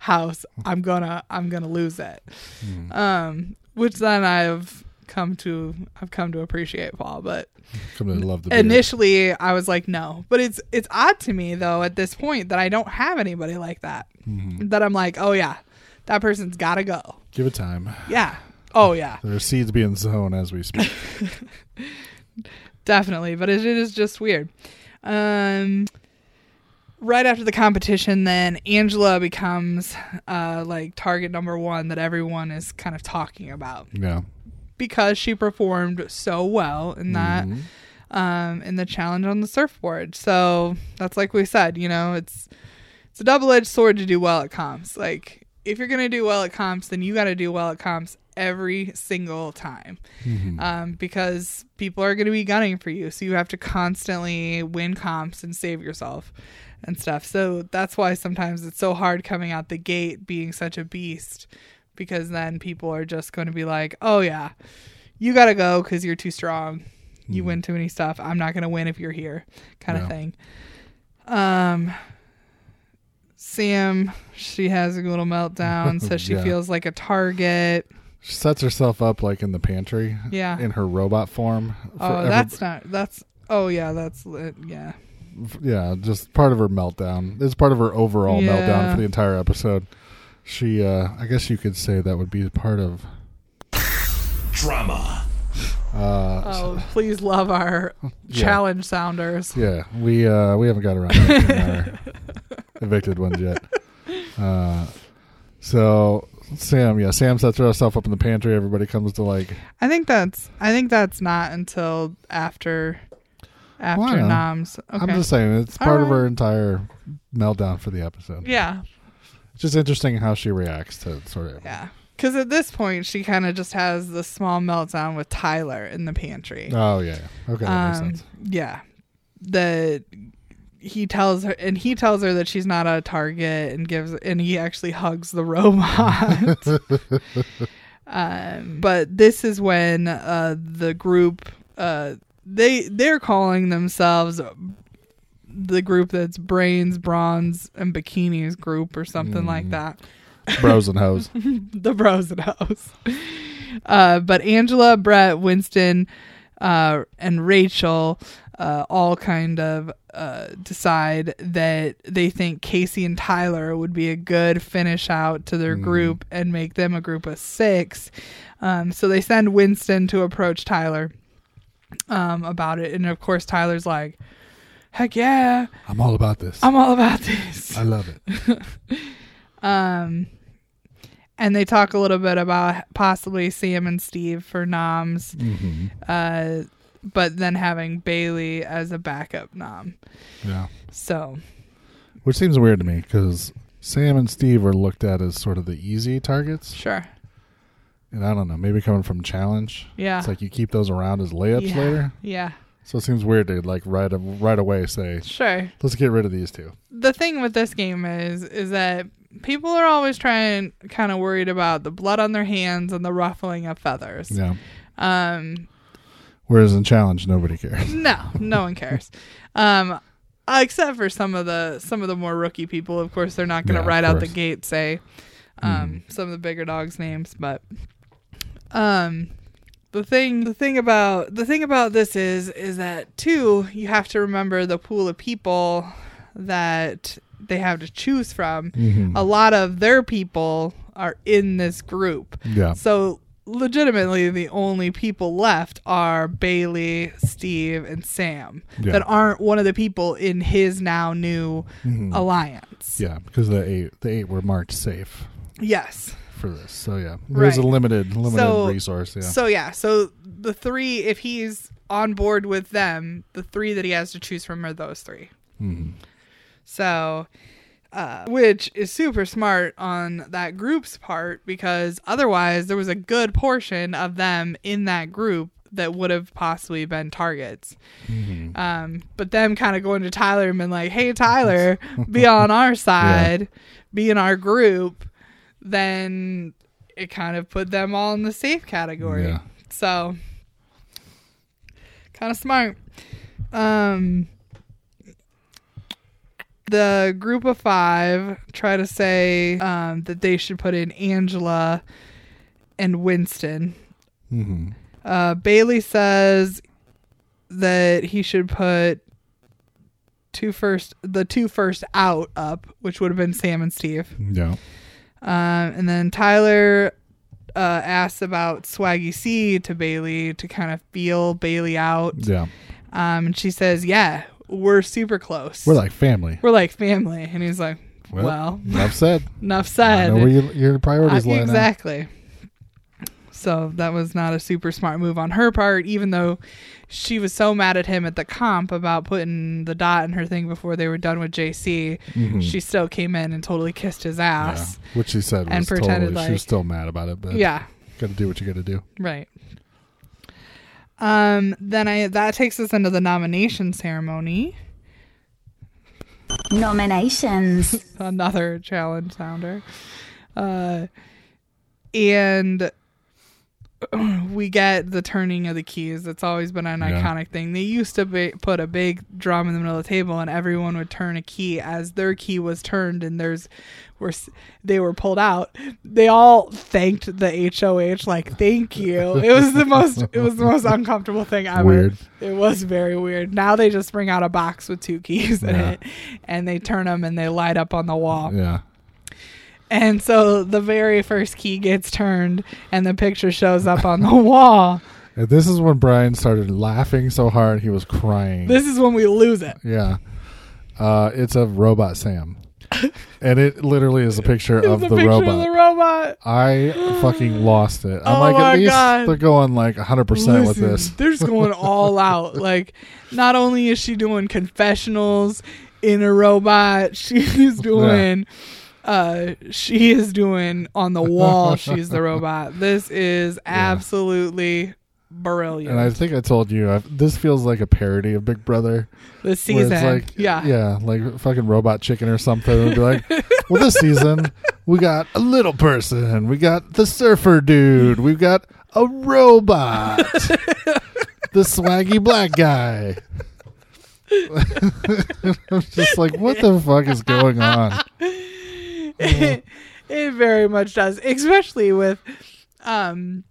house i'm gonna i'm gonna lose it Mm. um which then i've come to i've come to appreciate paul but Come to love the beard. initially i was like no but it's it's odd to me though at this point that i don't have anybody like that Mhm. that i'm like oh yeah that person's gotta go Give it time. yeah oh yeah There are seeds being sown as we speak. definitely but it, it is just weird um right after the competition then angela becomes uh like target number one that everyone is kind of talking about yeah. because she performed so well in that Mhm. um, in the challenge on the surfboard. So that's like we said, you know, it's it's a double edged sword to do well at comps. Like if you're gonna do well at comps, then you got to do well at comps every single time Mhm. um, because people are going to be gunning for you. So you have to constantly win comps and save yourself and stuff. So that's why sometimes it's so hard coming out the gate being such a beast because then people are just going to be like, oh, yeah, you got to go because you're too strong. You Mhm. win too many stuff. I'm not going to win if you're here, kind of thing. Um, Sam, she has a little meltdown, says she Yeah. feels like a target. She sets herself up like in the pantry Yeah. in her robot form. for Oh, every- that's not. That's. Oh yeah, that's. Yeah. Yeah, just part of her meltdown. It's part of her overall meltdown for the entire episode. She, uh, I guess you could say that would be part of. Drama. Uh, Oh, please love our Yeah. challenge sounders. Yeah, we uh, we haven't got around to our evicted ones yet. Uh, so Sam, yeah, Sam sets herself up in the pantry. Everybody comes to like, I think that's. I think that's not until after. After Well, noms. Okay. I'm just saying it's part of her entire meltdown for the episode. yeah. It's just interesting how she reacts to sort of. Yeah. Because at this point, she kind of just has the small meltdown with Tyler in the pantry. Oh yeah, okay, that makes um, sense. yeah that he tells her and he tells her that she's not a target and gives and he actually hugs the robot um, but this is when uh, the group uh, they they're calling themselves the group that's brains bronze and bikinis group or something like Mm. that Bros and hoes. the bros and hoes. Uh, but Angela, Brett, Winston, uh, and Rachel uh, all kind of uh, decide that they think Kaycee and Tyler would be a good finish out to their Mhm. group and make them a group of six. Um, so they send Winston to approach Tyler um, about it. And of course, Tyler's like, heck yeah, I'm all about this. I'm all about this. I love it. Um, and they talk a little bit about possibly Sam and Steve for noms, hmm uh, but then having Bayleigh as a backup nom. Yeah, So which seems weird to me because Sam and Steve are looked at as sort of the easy targets, sure, and I don't know, maybe coming from challenge. yeah, It's like you keep those around as layups Yeah. later. yeah, So it seems weird to like right right away say, sure. let's get rid of these two. The thing with this game is is that people are always trying, kind of worried about the blood on their hands and the ruffling of feathers. Yeah. Um, Whereas in challenge, nobody cares. no, no one cares. Um, except for some of the some of the more rookie people. Of course, they're not going to Yeah, right out the gate say um, some of the bigger dogs' names, but um, the thing the thing about the thing about this is is that too you have to remember the pool of people that they have to choose from. Mhm. A lot of their people are in this group. Yeah. So legitimately the only people left are Bayleigh, Steve, and Sam Yeah. that aren't one of the people in his now new Mhm. alliance. Yeah, because the eight the eight were marked safe Yes. For this. So yeah, there's Right. a limited limited So- resource. Yeah. So yeah, so the three if he's on board with them, the three that he has to choose from are those three. Mhm. So, uh, which is super smart on that group's part because otherwise there was a good portion of them in that group that would have possibly been targets. Mhm. Um, but them kind of going to Tyler and been like, "Hey, Tyler, be on our side, be in our group," then it kind of put them all in the safe category. Yeah. So, kind of smart. Um, the group of five try to say um, that they should put in Angela and Winston. Mhm. Uh, Bayleigh says that he should put two first, the two first out up, which would have been Sam and Steve. Yeah. Um, and then Tyler uh, asks about Swaggy C to Bayleigh to kind of feel Bayleigh out. Yeah. Um, and she says, "Yeah, we're super close. We're like family. we're like family." And he's like, "Well, enough said. enough said. I said." know where you, your priorities Uh, lie now. exactly. So that was not a super smart move on her part, even though she was so mad at him at the comp about putting the dot in her thing before they were done with JC. Mhm. She still came in and totally kissed his Yeah. ass. Which she said was and pretended totally. she was still mad about it, but Yeah, got to do what you got to do. right. Um. Then I that takes us into the nomination ceremony. Nominations. another challenge sounder. Uh, and we get the turning of the keys. It's always been an Yeah. iconic thing. They used to be, put a big drum in the middle of the table, and everyone would turn a key as their key was turned, and there's were they were pulled out. They all thanked the HOH like thank you. It was the most it was the most uncomfortable thing ever. Weird. It was very weird. Now they just bring out a box with two keys in Yeah. it, and they turn them and they light up on the wall. Yeah. And so the very first key gets turned, and the picture shows up on the wall. And this is when Brian started laughing so hard he was crying. This is when we lose it. yeah. Uh, it's of Robot Sam. and it literally is a picture It's of a the picture robot. of the robot. I fucking lost it. I'm Oh like, at least God. they're going like 100% with this. They're just going all out. Like, not only is she doing confessionals in a robot, she's doing. Uh, she is doing on the wall. She's the robot. This is absolutely brilliant. And I think I told you, i this feels like a parody of Big Brother. this season, like, yeah, Yeah, like fucking Robot Chicken or something. It'd be like, well, this season we got a little person. We got the surfer dude. We've got a robot. the swaggy black guy. I'm just like, what the fuck is going on? It, it very much does especially with um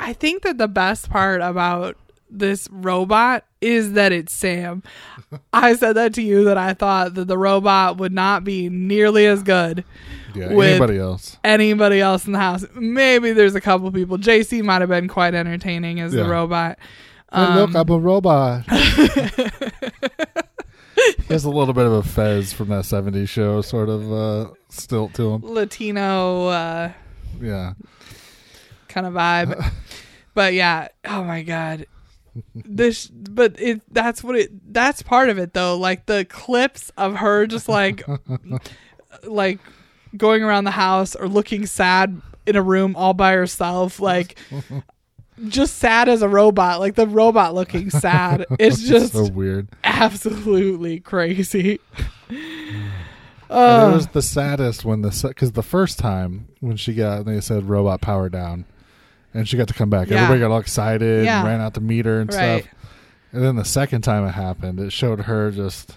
i think that the best part about this robot is that it's sam i said that to you that i thought that the robot would not be nearly as good Yeah, With- anybody else? anybody else in the house maybe there's a couple people jc might have been quite entertaining as the Yeah. robot Hey, look, Um, I'm a robot. he has a little bit of a Fez from that '70s show, sort of uh, stilt to him. latino uh Yeah, kind of vibe. but yeah, oh my god. This but it that's what it that's part of it though. Like the clips of her just like like going around the house or looking sad in a room all by herself like just sad as a robot, like the robot looking sad. It's just so weird. absolutely crazy. Uh, it was the saddest when the because the first time when she got they said robot power down, and she got to come back. Yeah. Everybody got all excited Yeah. and ran out to meet her and Right. stuff. And then the second time it happened, it showed her just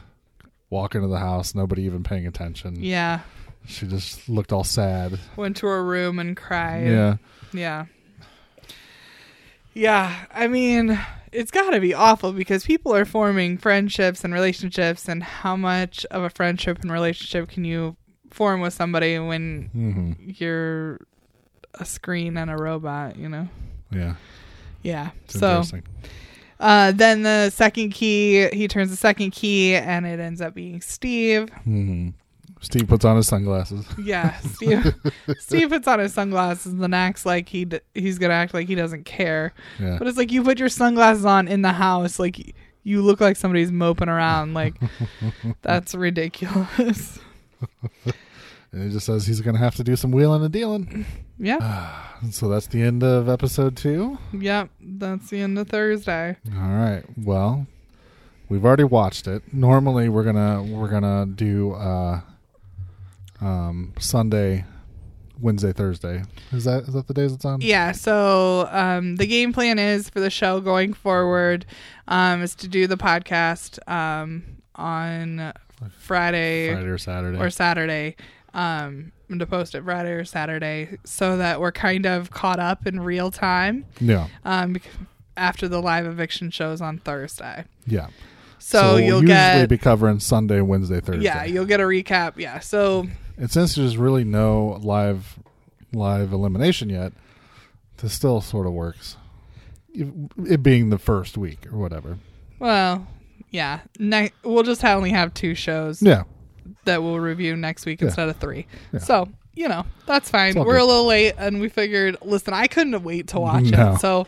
walking to the house, nobody even paying attention. Yeah. She just looked all sad. Went to her room and cried. Yeah. Yeah. Yeah. I mean, it's got to be awful because people are forming friendships and relationships, and how much of a friendship and relationship can you form with somebody when hmm you're a screen and a robot, you know? Yeah. Yeah. It's so uh, then the second key, he turns the second key, and it ends up being Steve. hmm Steve puts on his sunglasses. Yeah, Steve. Steve puts on his sunglasses and then acts like he d- he's gonna act like he doesn't care. Yeah. But it's like you put your sunglasses on in the house, like y- you look like somebody's moping around. Like that's ridiculous. And he just says he's going to have to do some wheeling and dealing. Yeah. So that's the end of episode two. Yep. That's the end of Thursday. All right. Well, we've already watched it. Normally, we're gonna we're gonna do uh, um, Sunday, Wednesday, Thursday. Is that is that the days it's on? Yeah. So um, the game plan is for the show going forward um, is to do the podcast um, on Friday, Friday or Saturday. or Saturday. Um, and to post it Friday or Saturday so that we're kind of caught up in real time. yeah. Um, after the live eviction shows on Thursday. Yeah. So, we'll you'll usually get be covering Sunday, Wednesday, Thursday. yeah, you'll get a recap. Yeah. So and since there's really no live live elimination yet, this still sort of works. It being the first week or whatever. well, yeah. Ne- we'll just only have two shows Yeah. that we'll review next week Yeah. instead of three. Yeah. So you know that's fine. We're good. a little late, and we figured. Listen, I couldn't wait to watch No. it, so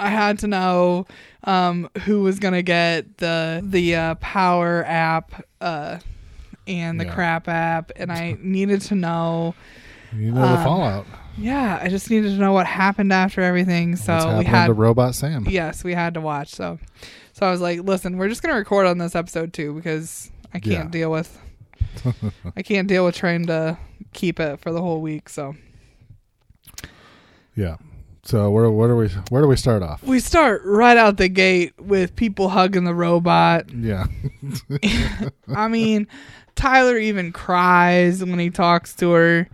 I had to know um, who was gonna get the the uh, Power app uh, and the Yeah. Crap app, and I needed to know. You know the Um, fallout. Yeah, I just needed to know what happened after everything. So we had to Robot Sam? yes, we had to watch. So so I was like, listen, we're just gonna record on this episode too because I can't Yeah. deal with I can't deal with trying to keep it for the whole week. So Yeah. So where where do we where do we start off? we start right out the gate with people hugging the robot. Yeah. I mean, Tyler even cries when he talks to her.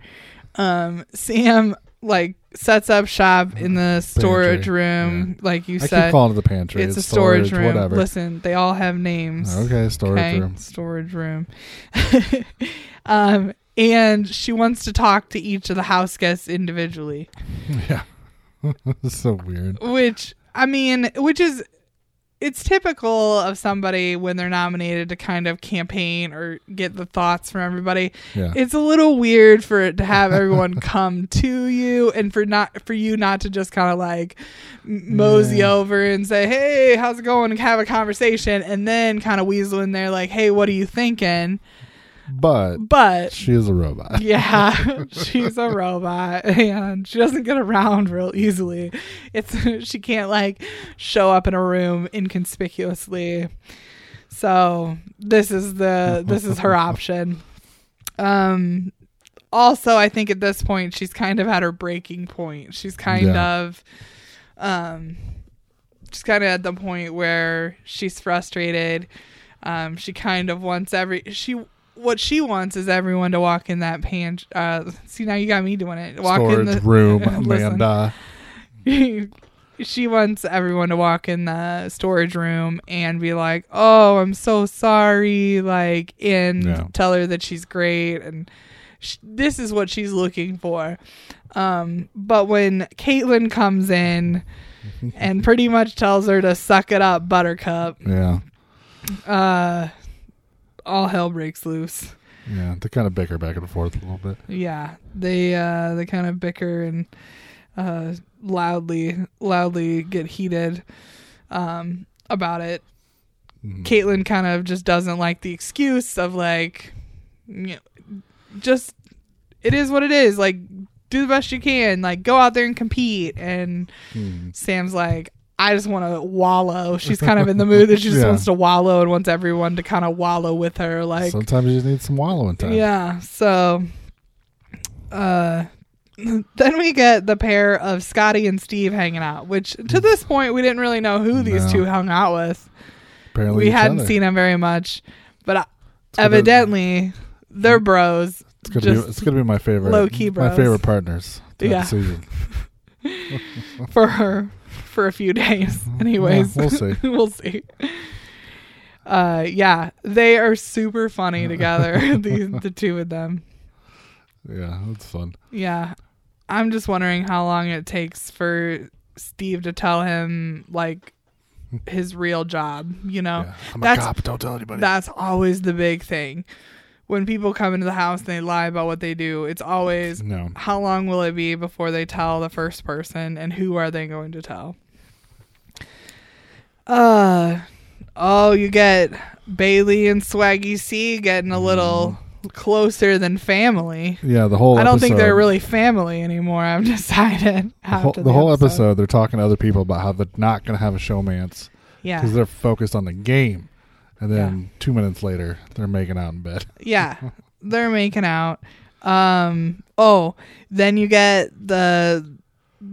Um, Sam like sets up shop in the storage Pantry, room, like you I said. keep calling it the pantry. it's, a storage, room. Whatever. Listen, they all have names. Okay, storage okay, room. storage room. um, and she wants to talk to each of the house guests individually, Yeah. It's so weird. which I mean, which is it's typical of somebody when they're nominated to kind of campaign or get the thoughts from everybody. Yeah. It's a little weird for it to have everyone come to you and for not for you not to just kind of like mosey Yeah. over and say, "Hey, how's it going?" and have a conversation and then kind of weasel in there like, "Hey, what are you thinking?" But But she is a robot. yeah, she's a robot and she doesn't get around real easily. It's she can't like show up in a room inconspicuously. So, this is the this is her option. Um also, I think at this point she's kind of at her breaking point. She's kind Yeah. of um she's kind of at the point where she's frustrated. Um she kind of wants every she what she wants is everyone to walk in that pan. Uh, see now you got me doing it. Walk storage in the room. Amanda. she wants everyone to walk in the storage room and be like, "Oh, I'm so sorry," like, and Yeah. tell her that she's great and sh- this is what she's looking for. Um, but when Kaitlyn comes in and pretty much tells her to suck it up, Buttercup, Yeah. uh, all hell breaks loose. Yeah. They kind of bicker back and forth a little bit. Yeah, they uh they kind of bicker and uh loudly loudly get heated um about it. Mhm. Kaitlyn kind of just doesn't like the excuse of like you know, just it is what it is. Like do the best you can. Like go out there and compete and Hmm. Sam's like I just want to wallow. She's kind of in the mood that she just Yeah. wants to wallow and wants everyone to kind of wallow with her like Sometimes you just need some wallowing time. yeah. So, uh, then we get the pair of Scottie and Steve hanging out, which to this point we didn't really know who these No. two hung out with. Apparently, we hadn't other. seen them very much, but uh, evidently they're bros. It's gonna be. It's gonna be my favorite. low-key My favorite partners. Yeah. season. for her for a few days. Anyways, Yeah, we'll see. we'll see. Uh, yeah, they are super funny together. the the two of them. Yeah, it's fun. Yeah, I'm just wondering how long it takes for Steve to tell him like his real job. You know, yeah. I'm a cop. Don't tell anybody. that's always the big thing. When people come into the house and they lie about what they do, it's always no. how long will it be before they tell the first person and who are they going to tell uh oh you get bayleigh and swaggy c getting a little closer than family Yeah, the whole. i don't think they're really family anymore i've decided The whole, after the whole episode. they're talking to other people about how they're not going to have a showmance yeah because they're focused on the game, and then two minutes later, they're making out in bed. yeah they're making out um oh then you get the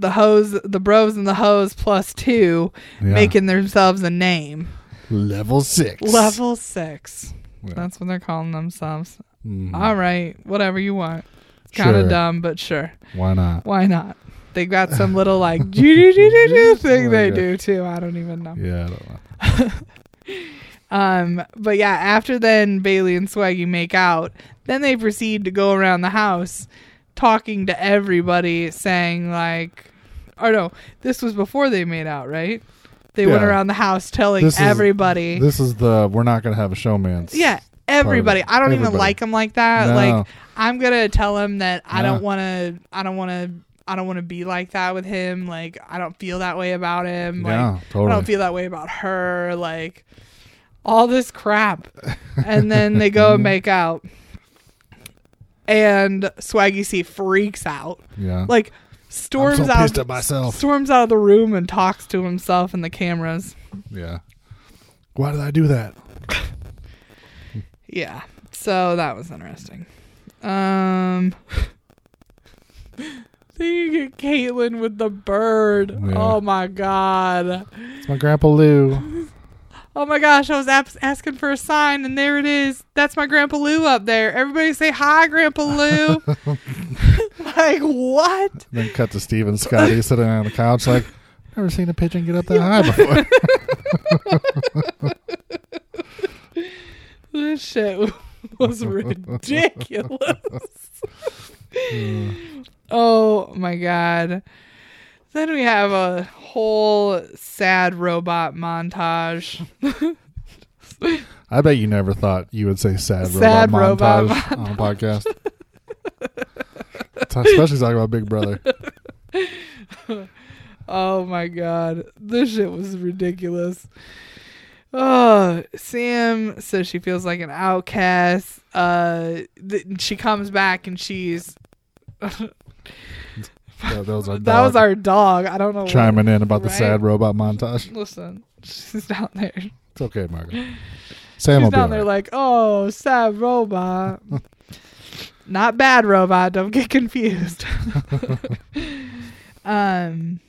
the hose the bros and the hose plus two Yeah. making themselves a name level six. Level six. Yeah. That's what they're calling themselves. Mhm. All right, whatever you want. It's kind of Sure. dumb, but sure. Why not? Why not? They got some little like do do do do thing Oh they do too. I don't even know. Yeah, I don't know. Um, but yeah, after then Bayleigh and Swaggy make out, then they proceed to go around the house talking to everybody, saying like, or no, this was before they made out, right? They went around the house telling This is- everybody. This is the we're not going to have a showmance. Yeah, everybody. I don't even like him like that. No. Like I'm gonna tell him that I No. don't want to. I don't want to. I don't want to be like that with him. Like I don't feel that way about him. Like Yeah, I don't feel that way about her. Like all this crap, and then they go and make out, and Swaggy C freaks out. yeah. Like storms so out. at myself. Storms out of the room and talks to himself and the cameras. Yeah. Why did I do that? Yeah. So that was interesting. Um Then you get Kaitlyn with the bird. Yeah. Oh my god. It's my grandpa Lou. Oh my gosh, I was ap- asking for a sign and there it is. That's my Grandpa Lou up there. Everybody say hi, Grandpa Lou. like what? then cut to Steve and Scottie sitting on the couch like, never seen a pigeon get up that high before. This shit was ridiculous. oh my god. Then we have a whole sad robot montage. I bet you never thought you would say sad, Sad robot, robot montage on a podcast. Especially talking about Big Brother. Oh my god. This shit was ridiculous. Oh, Sam says she feels like an outcast. Uh, th- she comes back and she's That, that was our that was dog our dog. I don't know. what- chiming in about the sad robot montage. Listen, she's down there. It's okay, Margaret. Sam she's be down all there right. like, oh, sad robot. Not bad robot. Don't get confused. um,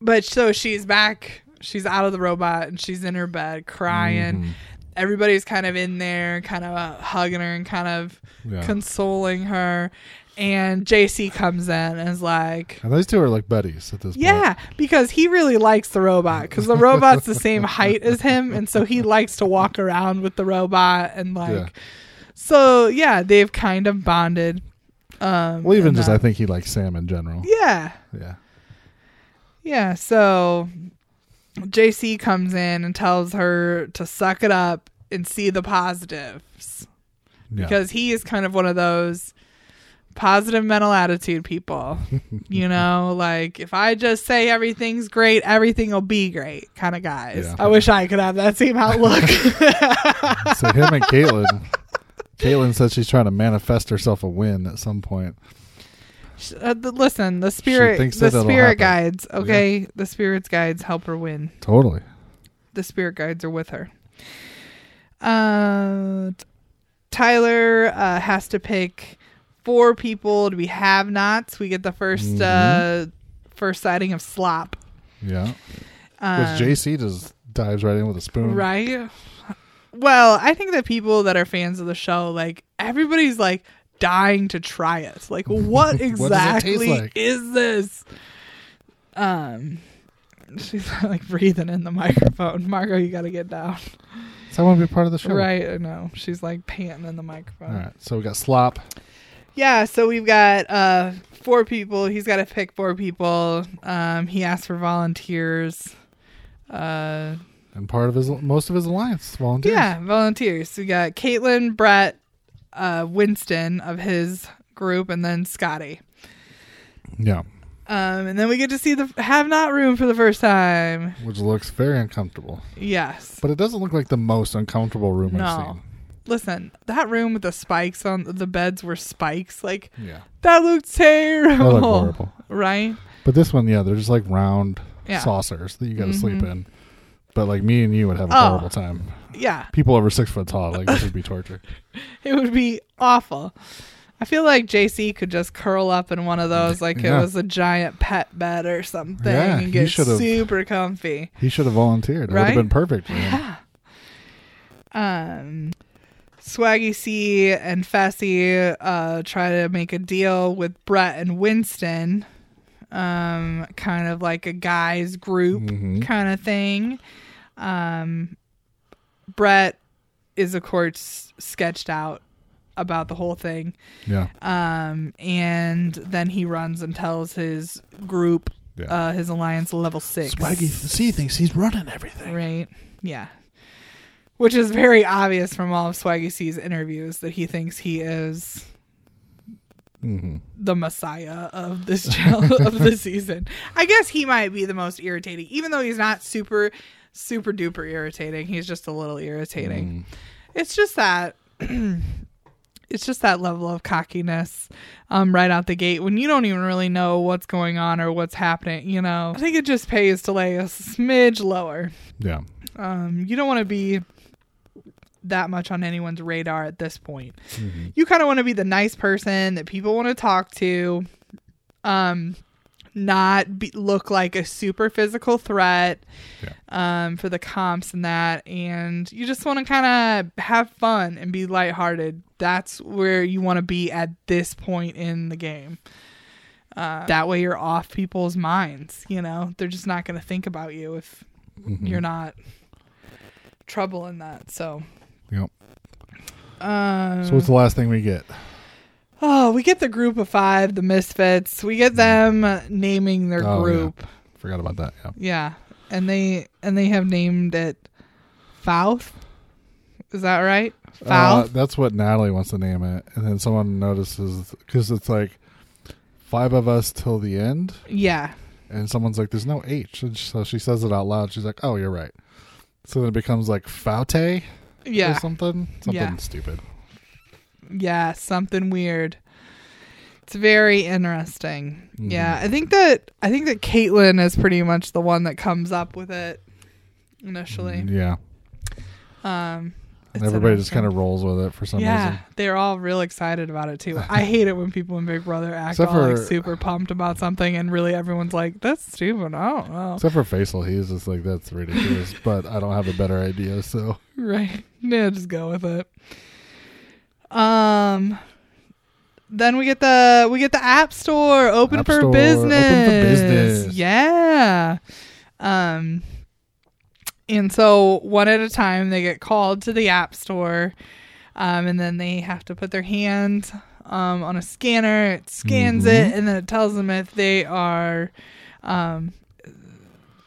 but so she's back. She's out of the robot and she's in her bed crying. Mhm. Everybody's kind of in there, kind of uh, hugging her and kind of Yeah. consoling her. And JC comes in and is like, and those two are like buddies at this point. yeah, because he really likes the robot because the robot's the same height as him, and so he likes to walk around with the robot and like. Yeah. So yeah, they've kind of bonded. Um, Well, even just that- I think he likes Sam in general. Yeah, Yeah. yeah. So JC comes in and tells her to suck it up and see the positives Yeah. because he is kind of one of those positive mental attitude people. you know, like if I just say everything's great, everything will be great kind of guys. Yeah. I wish I could have that same outlook. so him and Kaitlyn. Kaitlyn says she's trying to manifest herself a win at some point. Uh, listen, the spirit, the spirit guides. Okay, the spirits guides help her win. Totally. The spirit guides are with her. Uh, Tyler uh, has to pick four people to be have-nots. We get the 1st uh, first sighting of slop. Yeah. Um, Which JC just dives right in with a spoon. Right. Well, I think that people that are fans of the show, like everybody's like dying to try it. Like, what does it taste exactly like? is this? Um, she's like breathing in the microphone. Margot, you got to get down. So I want to be part of the show. Right. I know. She's like panting in the microphone. All right. So we got slop. Yeah, so we've got uh four people. He's got to pick four people. Um, he asked for volunteers. Uh, And part of his most of his alliance volunteers. yeah, volunteers. We got Kaitlyn, Brett, uh, Winston of his group, and then Scottie. Yeah. Um, and then we get to see the have not room for the first time. Which looks very uncomfortable. Yes. But it doesn't look like the most uncomfortable room I've seen. Listen, that room with the spikes on the beds were spikes. Like Yeah. that looked terrible. That looked horrible. Right? But this one, yeah, they're just like round Yeah. saucers that you got to sleep Mhm. in. But like me and you would have a Oh. horrible time. Yeah. People over six foot tall, like this would be torture. It would be awful. I feel like JC could just curl up in one of those like Yeah. it was a giant pet bed or something Yeah, and get super comfy. He should have volunteered. It would have been perfect for him. Yeah. Um Swaggy C and Fessy uh try to make a deal with Brett and Winston. Um kind of like a guys group Mhm. kind of thing. Um Brett is of course sketched out about the whole thing. Yeah. Um, and then he runs and tells his group, Yeah. uh, his alliance level six. Swaggy C thinks he's running everything. Right. Yeah. Which is very obvious from all of Swaggy C's interviews that he thinks he is hmm the messiah of this channel of the season. I guess he might be the most irritating, even though he's not super, super duper irritating. He's just a little irritating. It's just that it's just that level of cockiness um, right out the gate when you don't even really know what's going on or what's happening. You know, I think it just pays to lay a smidge lower. Yeah. Um, you don't want to be that much on anyone's radar at this point. Mhm. You kind of want to be the nice person that people want to talk to. Um, not be, look like a super physical threat um, for the comps and that. And you just want to kind of have fun and be lighthearted. That's where you want to be at this point in the game. Uh, that way you're off people's minds. You know, they're just not going to think about you if Mhm. you're not trouble in that. So, Yep. um, So what's the last thing we get? oh, we get the group of five, the misfits. We get them naming their Oh, yeah. group. Forgot about that. Yeah. Yeah, and they and they have named it Fouth. Is that right? Uh, that's what Natalie wants to name it, and then someone notices because it's like five of us till the end, yeah, and someone's like, "There's no H," and so she says it out loud. She's like, "Oh, you're right." So then it becomes like Faute or yeah, something, something Yeah. stupid. yeah. Something weird. It's very interesting. Mhm. Yeah, I think that I think that Kaitlyn is pretty much the one that comes up with it initially. Yeah, Um, and it's everybody just kind of rolls with it for some yeah, reason. they're all real excited about it too. I hate it when people in Big Brother act Except all like super pumped about something, and really everyone's like, "That's stupid." I don't know. Except for Faysal, he's just like, "That's ridiculous," but I don't have a better idea. So Right. Yeah, just go with it. Um then we get the we get the app store open App for Store, open for business. business. Yeah. Um and so one at a time they get called to the app store. Um and then they have to put their hand um on a scanner. It scans it Mhm. and then it tells them if they are um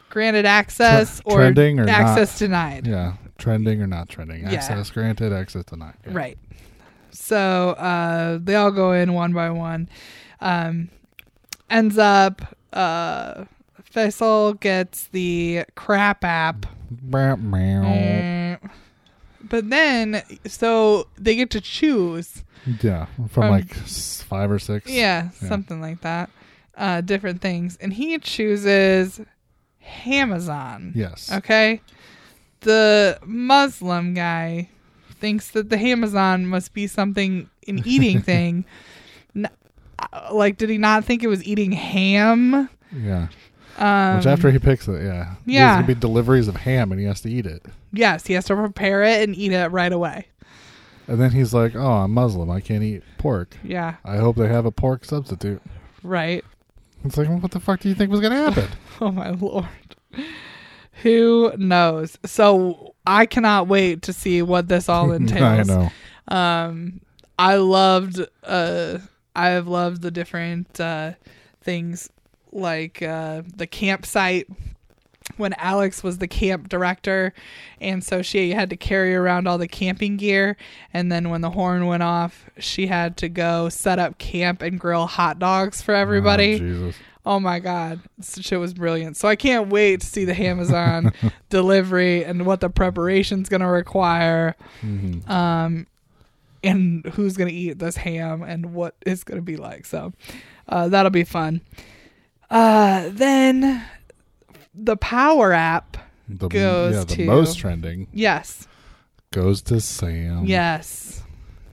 granted access Tre- or or not. access denied. yeah, trending or not trending, Yeah. access granted, access denied. Yeah. Right. So uh, they all go in one by one. Um, ends up, uh, Faysal gets the crap app. But then, so they get to choose. Yeah, from, From- like s- five or six. Yeah, Yeah. something like that. Uh, different things. And he chooses Amazon. Yes. Okay. The Muslim guy thinks that the Amazon must be something an eating thing, uh, like, did he not think it was eating ham? Yeah. Um, Which after he picks it, yeah. There's Yeah. gonna be deliveries of ham and he has to eat it. yes, he has to prepare it and eat it right away. And then he's like, Oh, I'm Muslim, I can't eat pork. Yeah, I hope they have a pork substitute. right. It's like, well, what the fuck do you think was gonna happen? Oh my lord. Who knows? So I cannot wait to see what this all entails. I know. Um, I loved. Uh, I have loved the different uh, things like uh, the campsite when Alex was the camp director, and so she had to carry around all the camping gear. And then when the horn went off, she had to go set up camp and grill hot dogs for Oh, everybody. Jesus. Oh my god, this shit was brilliant. So I can't wait to see the Amazon delivery and what the preparation's gonna require, Mhm. um, and who's gonna eat this ham and what it's gonna be like. So uh, that'll be fun. Uh, then the Power app. The, Goes yeah, the to- most trending Yes, goes to Sam. yes.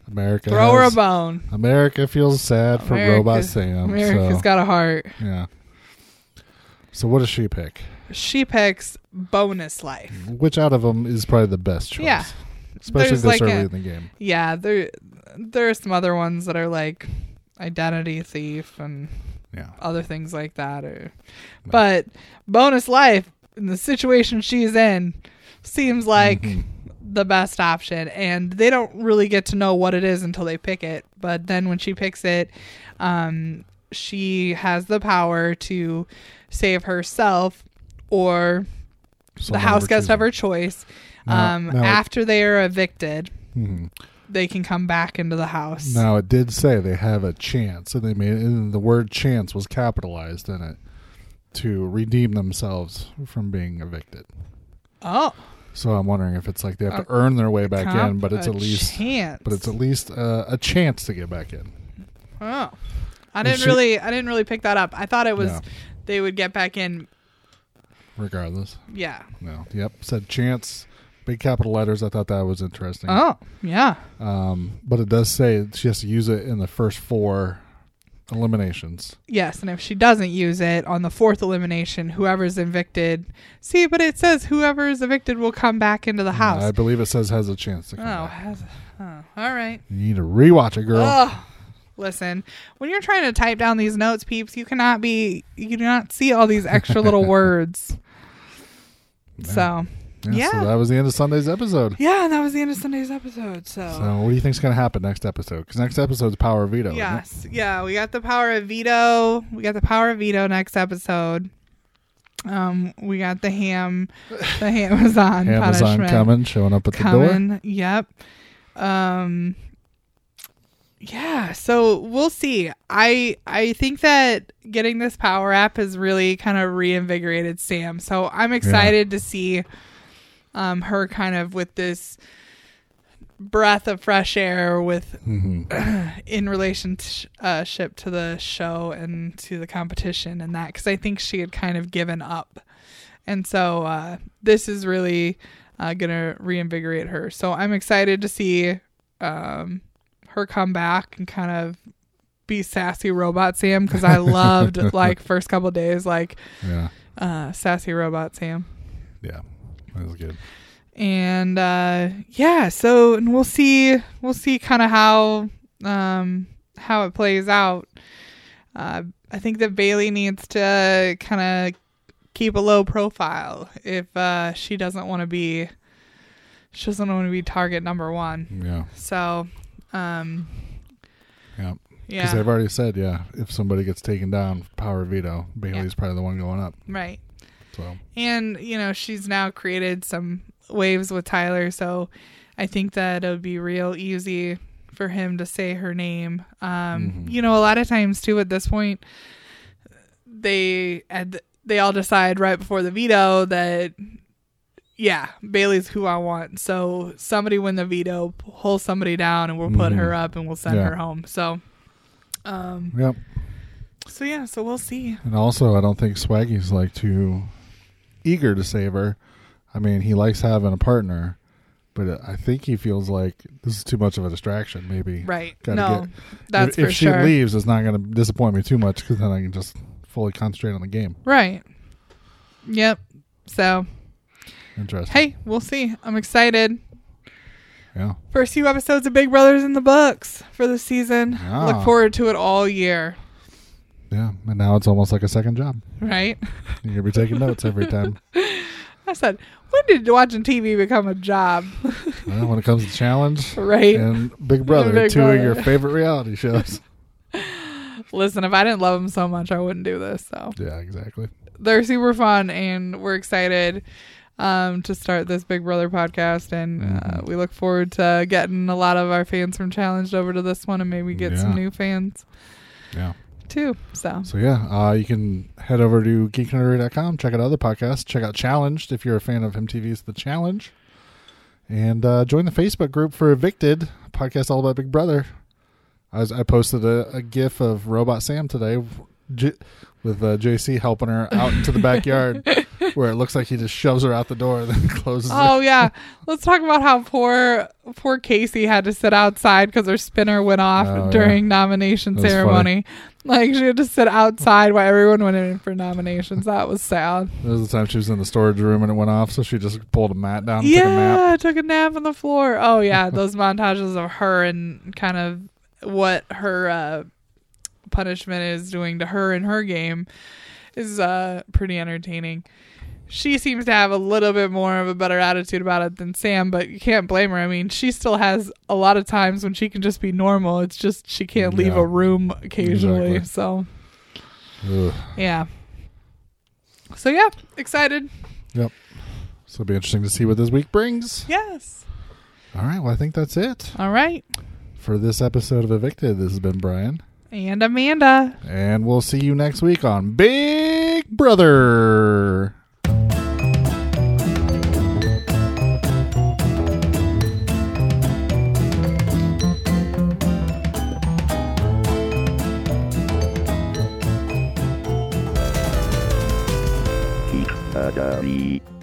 America. Throw her a bone. America feels sad for Robot Sam. America's so, got a heart. yeah. So what does she pick? She picks bonus life. Which out of them is probably the best choice? Yeah. Especially There's this like early a- in the game. Yeah, there there are some other ones that are like identity thief and Yeah. other things like that. Or, but bonus life in the situation she's in seems like Mhm. the best option, and they don't really get to know what it is until they pick it. But then when she picks it, um, she has the power to save herself or the house guest of her choice. Now- um, now- after they are evicted, Mhm. They can come back into the house. Now it did say they have a chance, and they made and the word "chance" was capitalized in it to redeem themselves from being evicted. Oh, So I'm wondering if it's like they have A to earn their way back comp- in, but it's at least chance. but it's at least uh, a chance to get back in. oh. I didn't she- really, I didn't really pick that up. I thought it was they would get back in. Regardless, Yeah. no. Yep, said chance, big capital letters. I thought that was interesting. Oh, yeah. Um, but it does say she has to use it in the first four eliminations. Yes, and if she doesn't use it on the fourth elimination, whoever's evicted. See, but it says whoever is evicted will come back into the house. I believe it says has a chance to come Oh, back. has, oh, all right. You need to rewatch it, girl. Ugh. Listen, when you're trying to type down these notes, peeps, you cannot be, you do not see all these extra little words. So, Yeah, yeah. So that was the end of Sunday's episode. yeah, and that was the end of Sunday's episode. So, So what do you think's going to happen next episode? Because next episode's Power of Veto. yes, yeah, we got the power of veto. We got the power of veto next episode. Um, we got the ham, the Amazon, Amazon punishment coming, showing up at the door. Yep. Um yeah, so we'll see. I I think that getting this power app has really kind of reinvigorated Sam. So I'm excited to see um her kind of with this breath of fresh air with hmm in relationship to the show and to the competition and that because I think she had kind of given up, and so uh, this is really uh, gonna reinvigorate her. So I'm excited to see um, her come back and kind of be sassy robot Sam because I loved like first couple days like Yeah. uh, sassy robot Sam Yeah. That was good. and uh yeah so and we'll see we'll see kind of how um how it plays out uh i think that bayleigh needs to kind of keep a low profile if uh she doesn't want to be she doesn't want to be target number one Yeah. so um Yeah. Because yeah they've already said, yeah, if somebody gets taken down, Power Veto, Bayleigh's probably the one going up. right So and you know she's now created some waves with Tyler, so I think that it would be real easy for him to say her name. Um, Mhm. You know, a lot of times too at this point, they at they all decide right before the veto that yeah, Bayleigh's who I want. So somebody win the veto, pull somebody down, and we'll put Mhm. her up and we'll send Yeah. her home. So, um, yep. so yeah, so we'll see. And also, I don't think Swaggy's like too eager to save her. I mean, he likes having a partner, but I think he feels like this is too much of a distraction. Maybe Right. Gotta no, get- that's if, for if she sure. leaves, it's not going to disappoint me too much because then I can just fully concentrate on the game. Right. Yep. So, Interesting. hey, we'll see. I'm excited. Yeah. First few episodes of Big Brothers in the books for the season. Ah. Look forward to it all year. Yeah. And now it's almost like a second job. Right. You're to be taking notes every time. I said, when did watching TV become a job? Well, when it comes to challenge right. and Big Brother, Big two of your favorite reality shows. Listen, if I didn't love them so much, I wouldn't do this. So yeah, exactly. they're super fun, and we're excited um, to start this Big Brother podcast. And uh, Mhm. we look forward to getting a lot of our fans from Challenged over to this one, and maybe get some new fans Yeah. Too. So So yeah, uh, you can head over to geeknerdery.com, check out other podcasts, check out Challenged if you're a fan of MTV's The Challenge, and uh, join the Facebook group for Evicted, podcast all about Big Brother. I, was, I posted a, a GIF of Robot Sam today, J- with uh, JC helping her out into the backyard, where it looks like he just shoves her out the door and then closes it. Oh yeah, let's talk about how poor poor Kaycee had to sit outside because her spinner went off Oh, yeah. during nomination That's ceremony. Like she had to sit outside while everyone went in for nominations. That was sad. There was the time she was in the storage room and it went off, so she just pulled a mat down and took a nap. yeah, took a nap on the floor. Oh yeah, those montages of her and kind of what her uh, punishment is doing to her in her game is uh, pretty entertaining. She seems to have a little bit more of a better attitude about it than Sam, but you can't blame her. I mean, she still has a lot of times when she can just be normal. It's just she can't leave Yeah. a room occasionally. Exactly. So, Ugh. yeah. So, yeah, excited. Yep. So it'll be interesting to see what this week brings. Yes. All right, well, I think that's it. All right. for this episode of Evicted. This has been Brian, And Amanda. and we'll see you next week on Big Brother. Geek Daddy.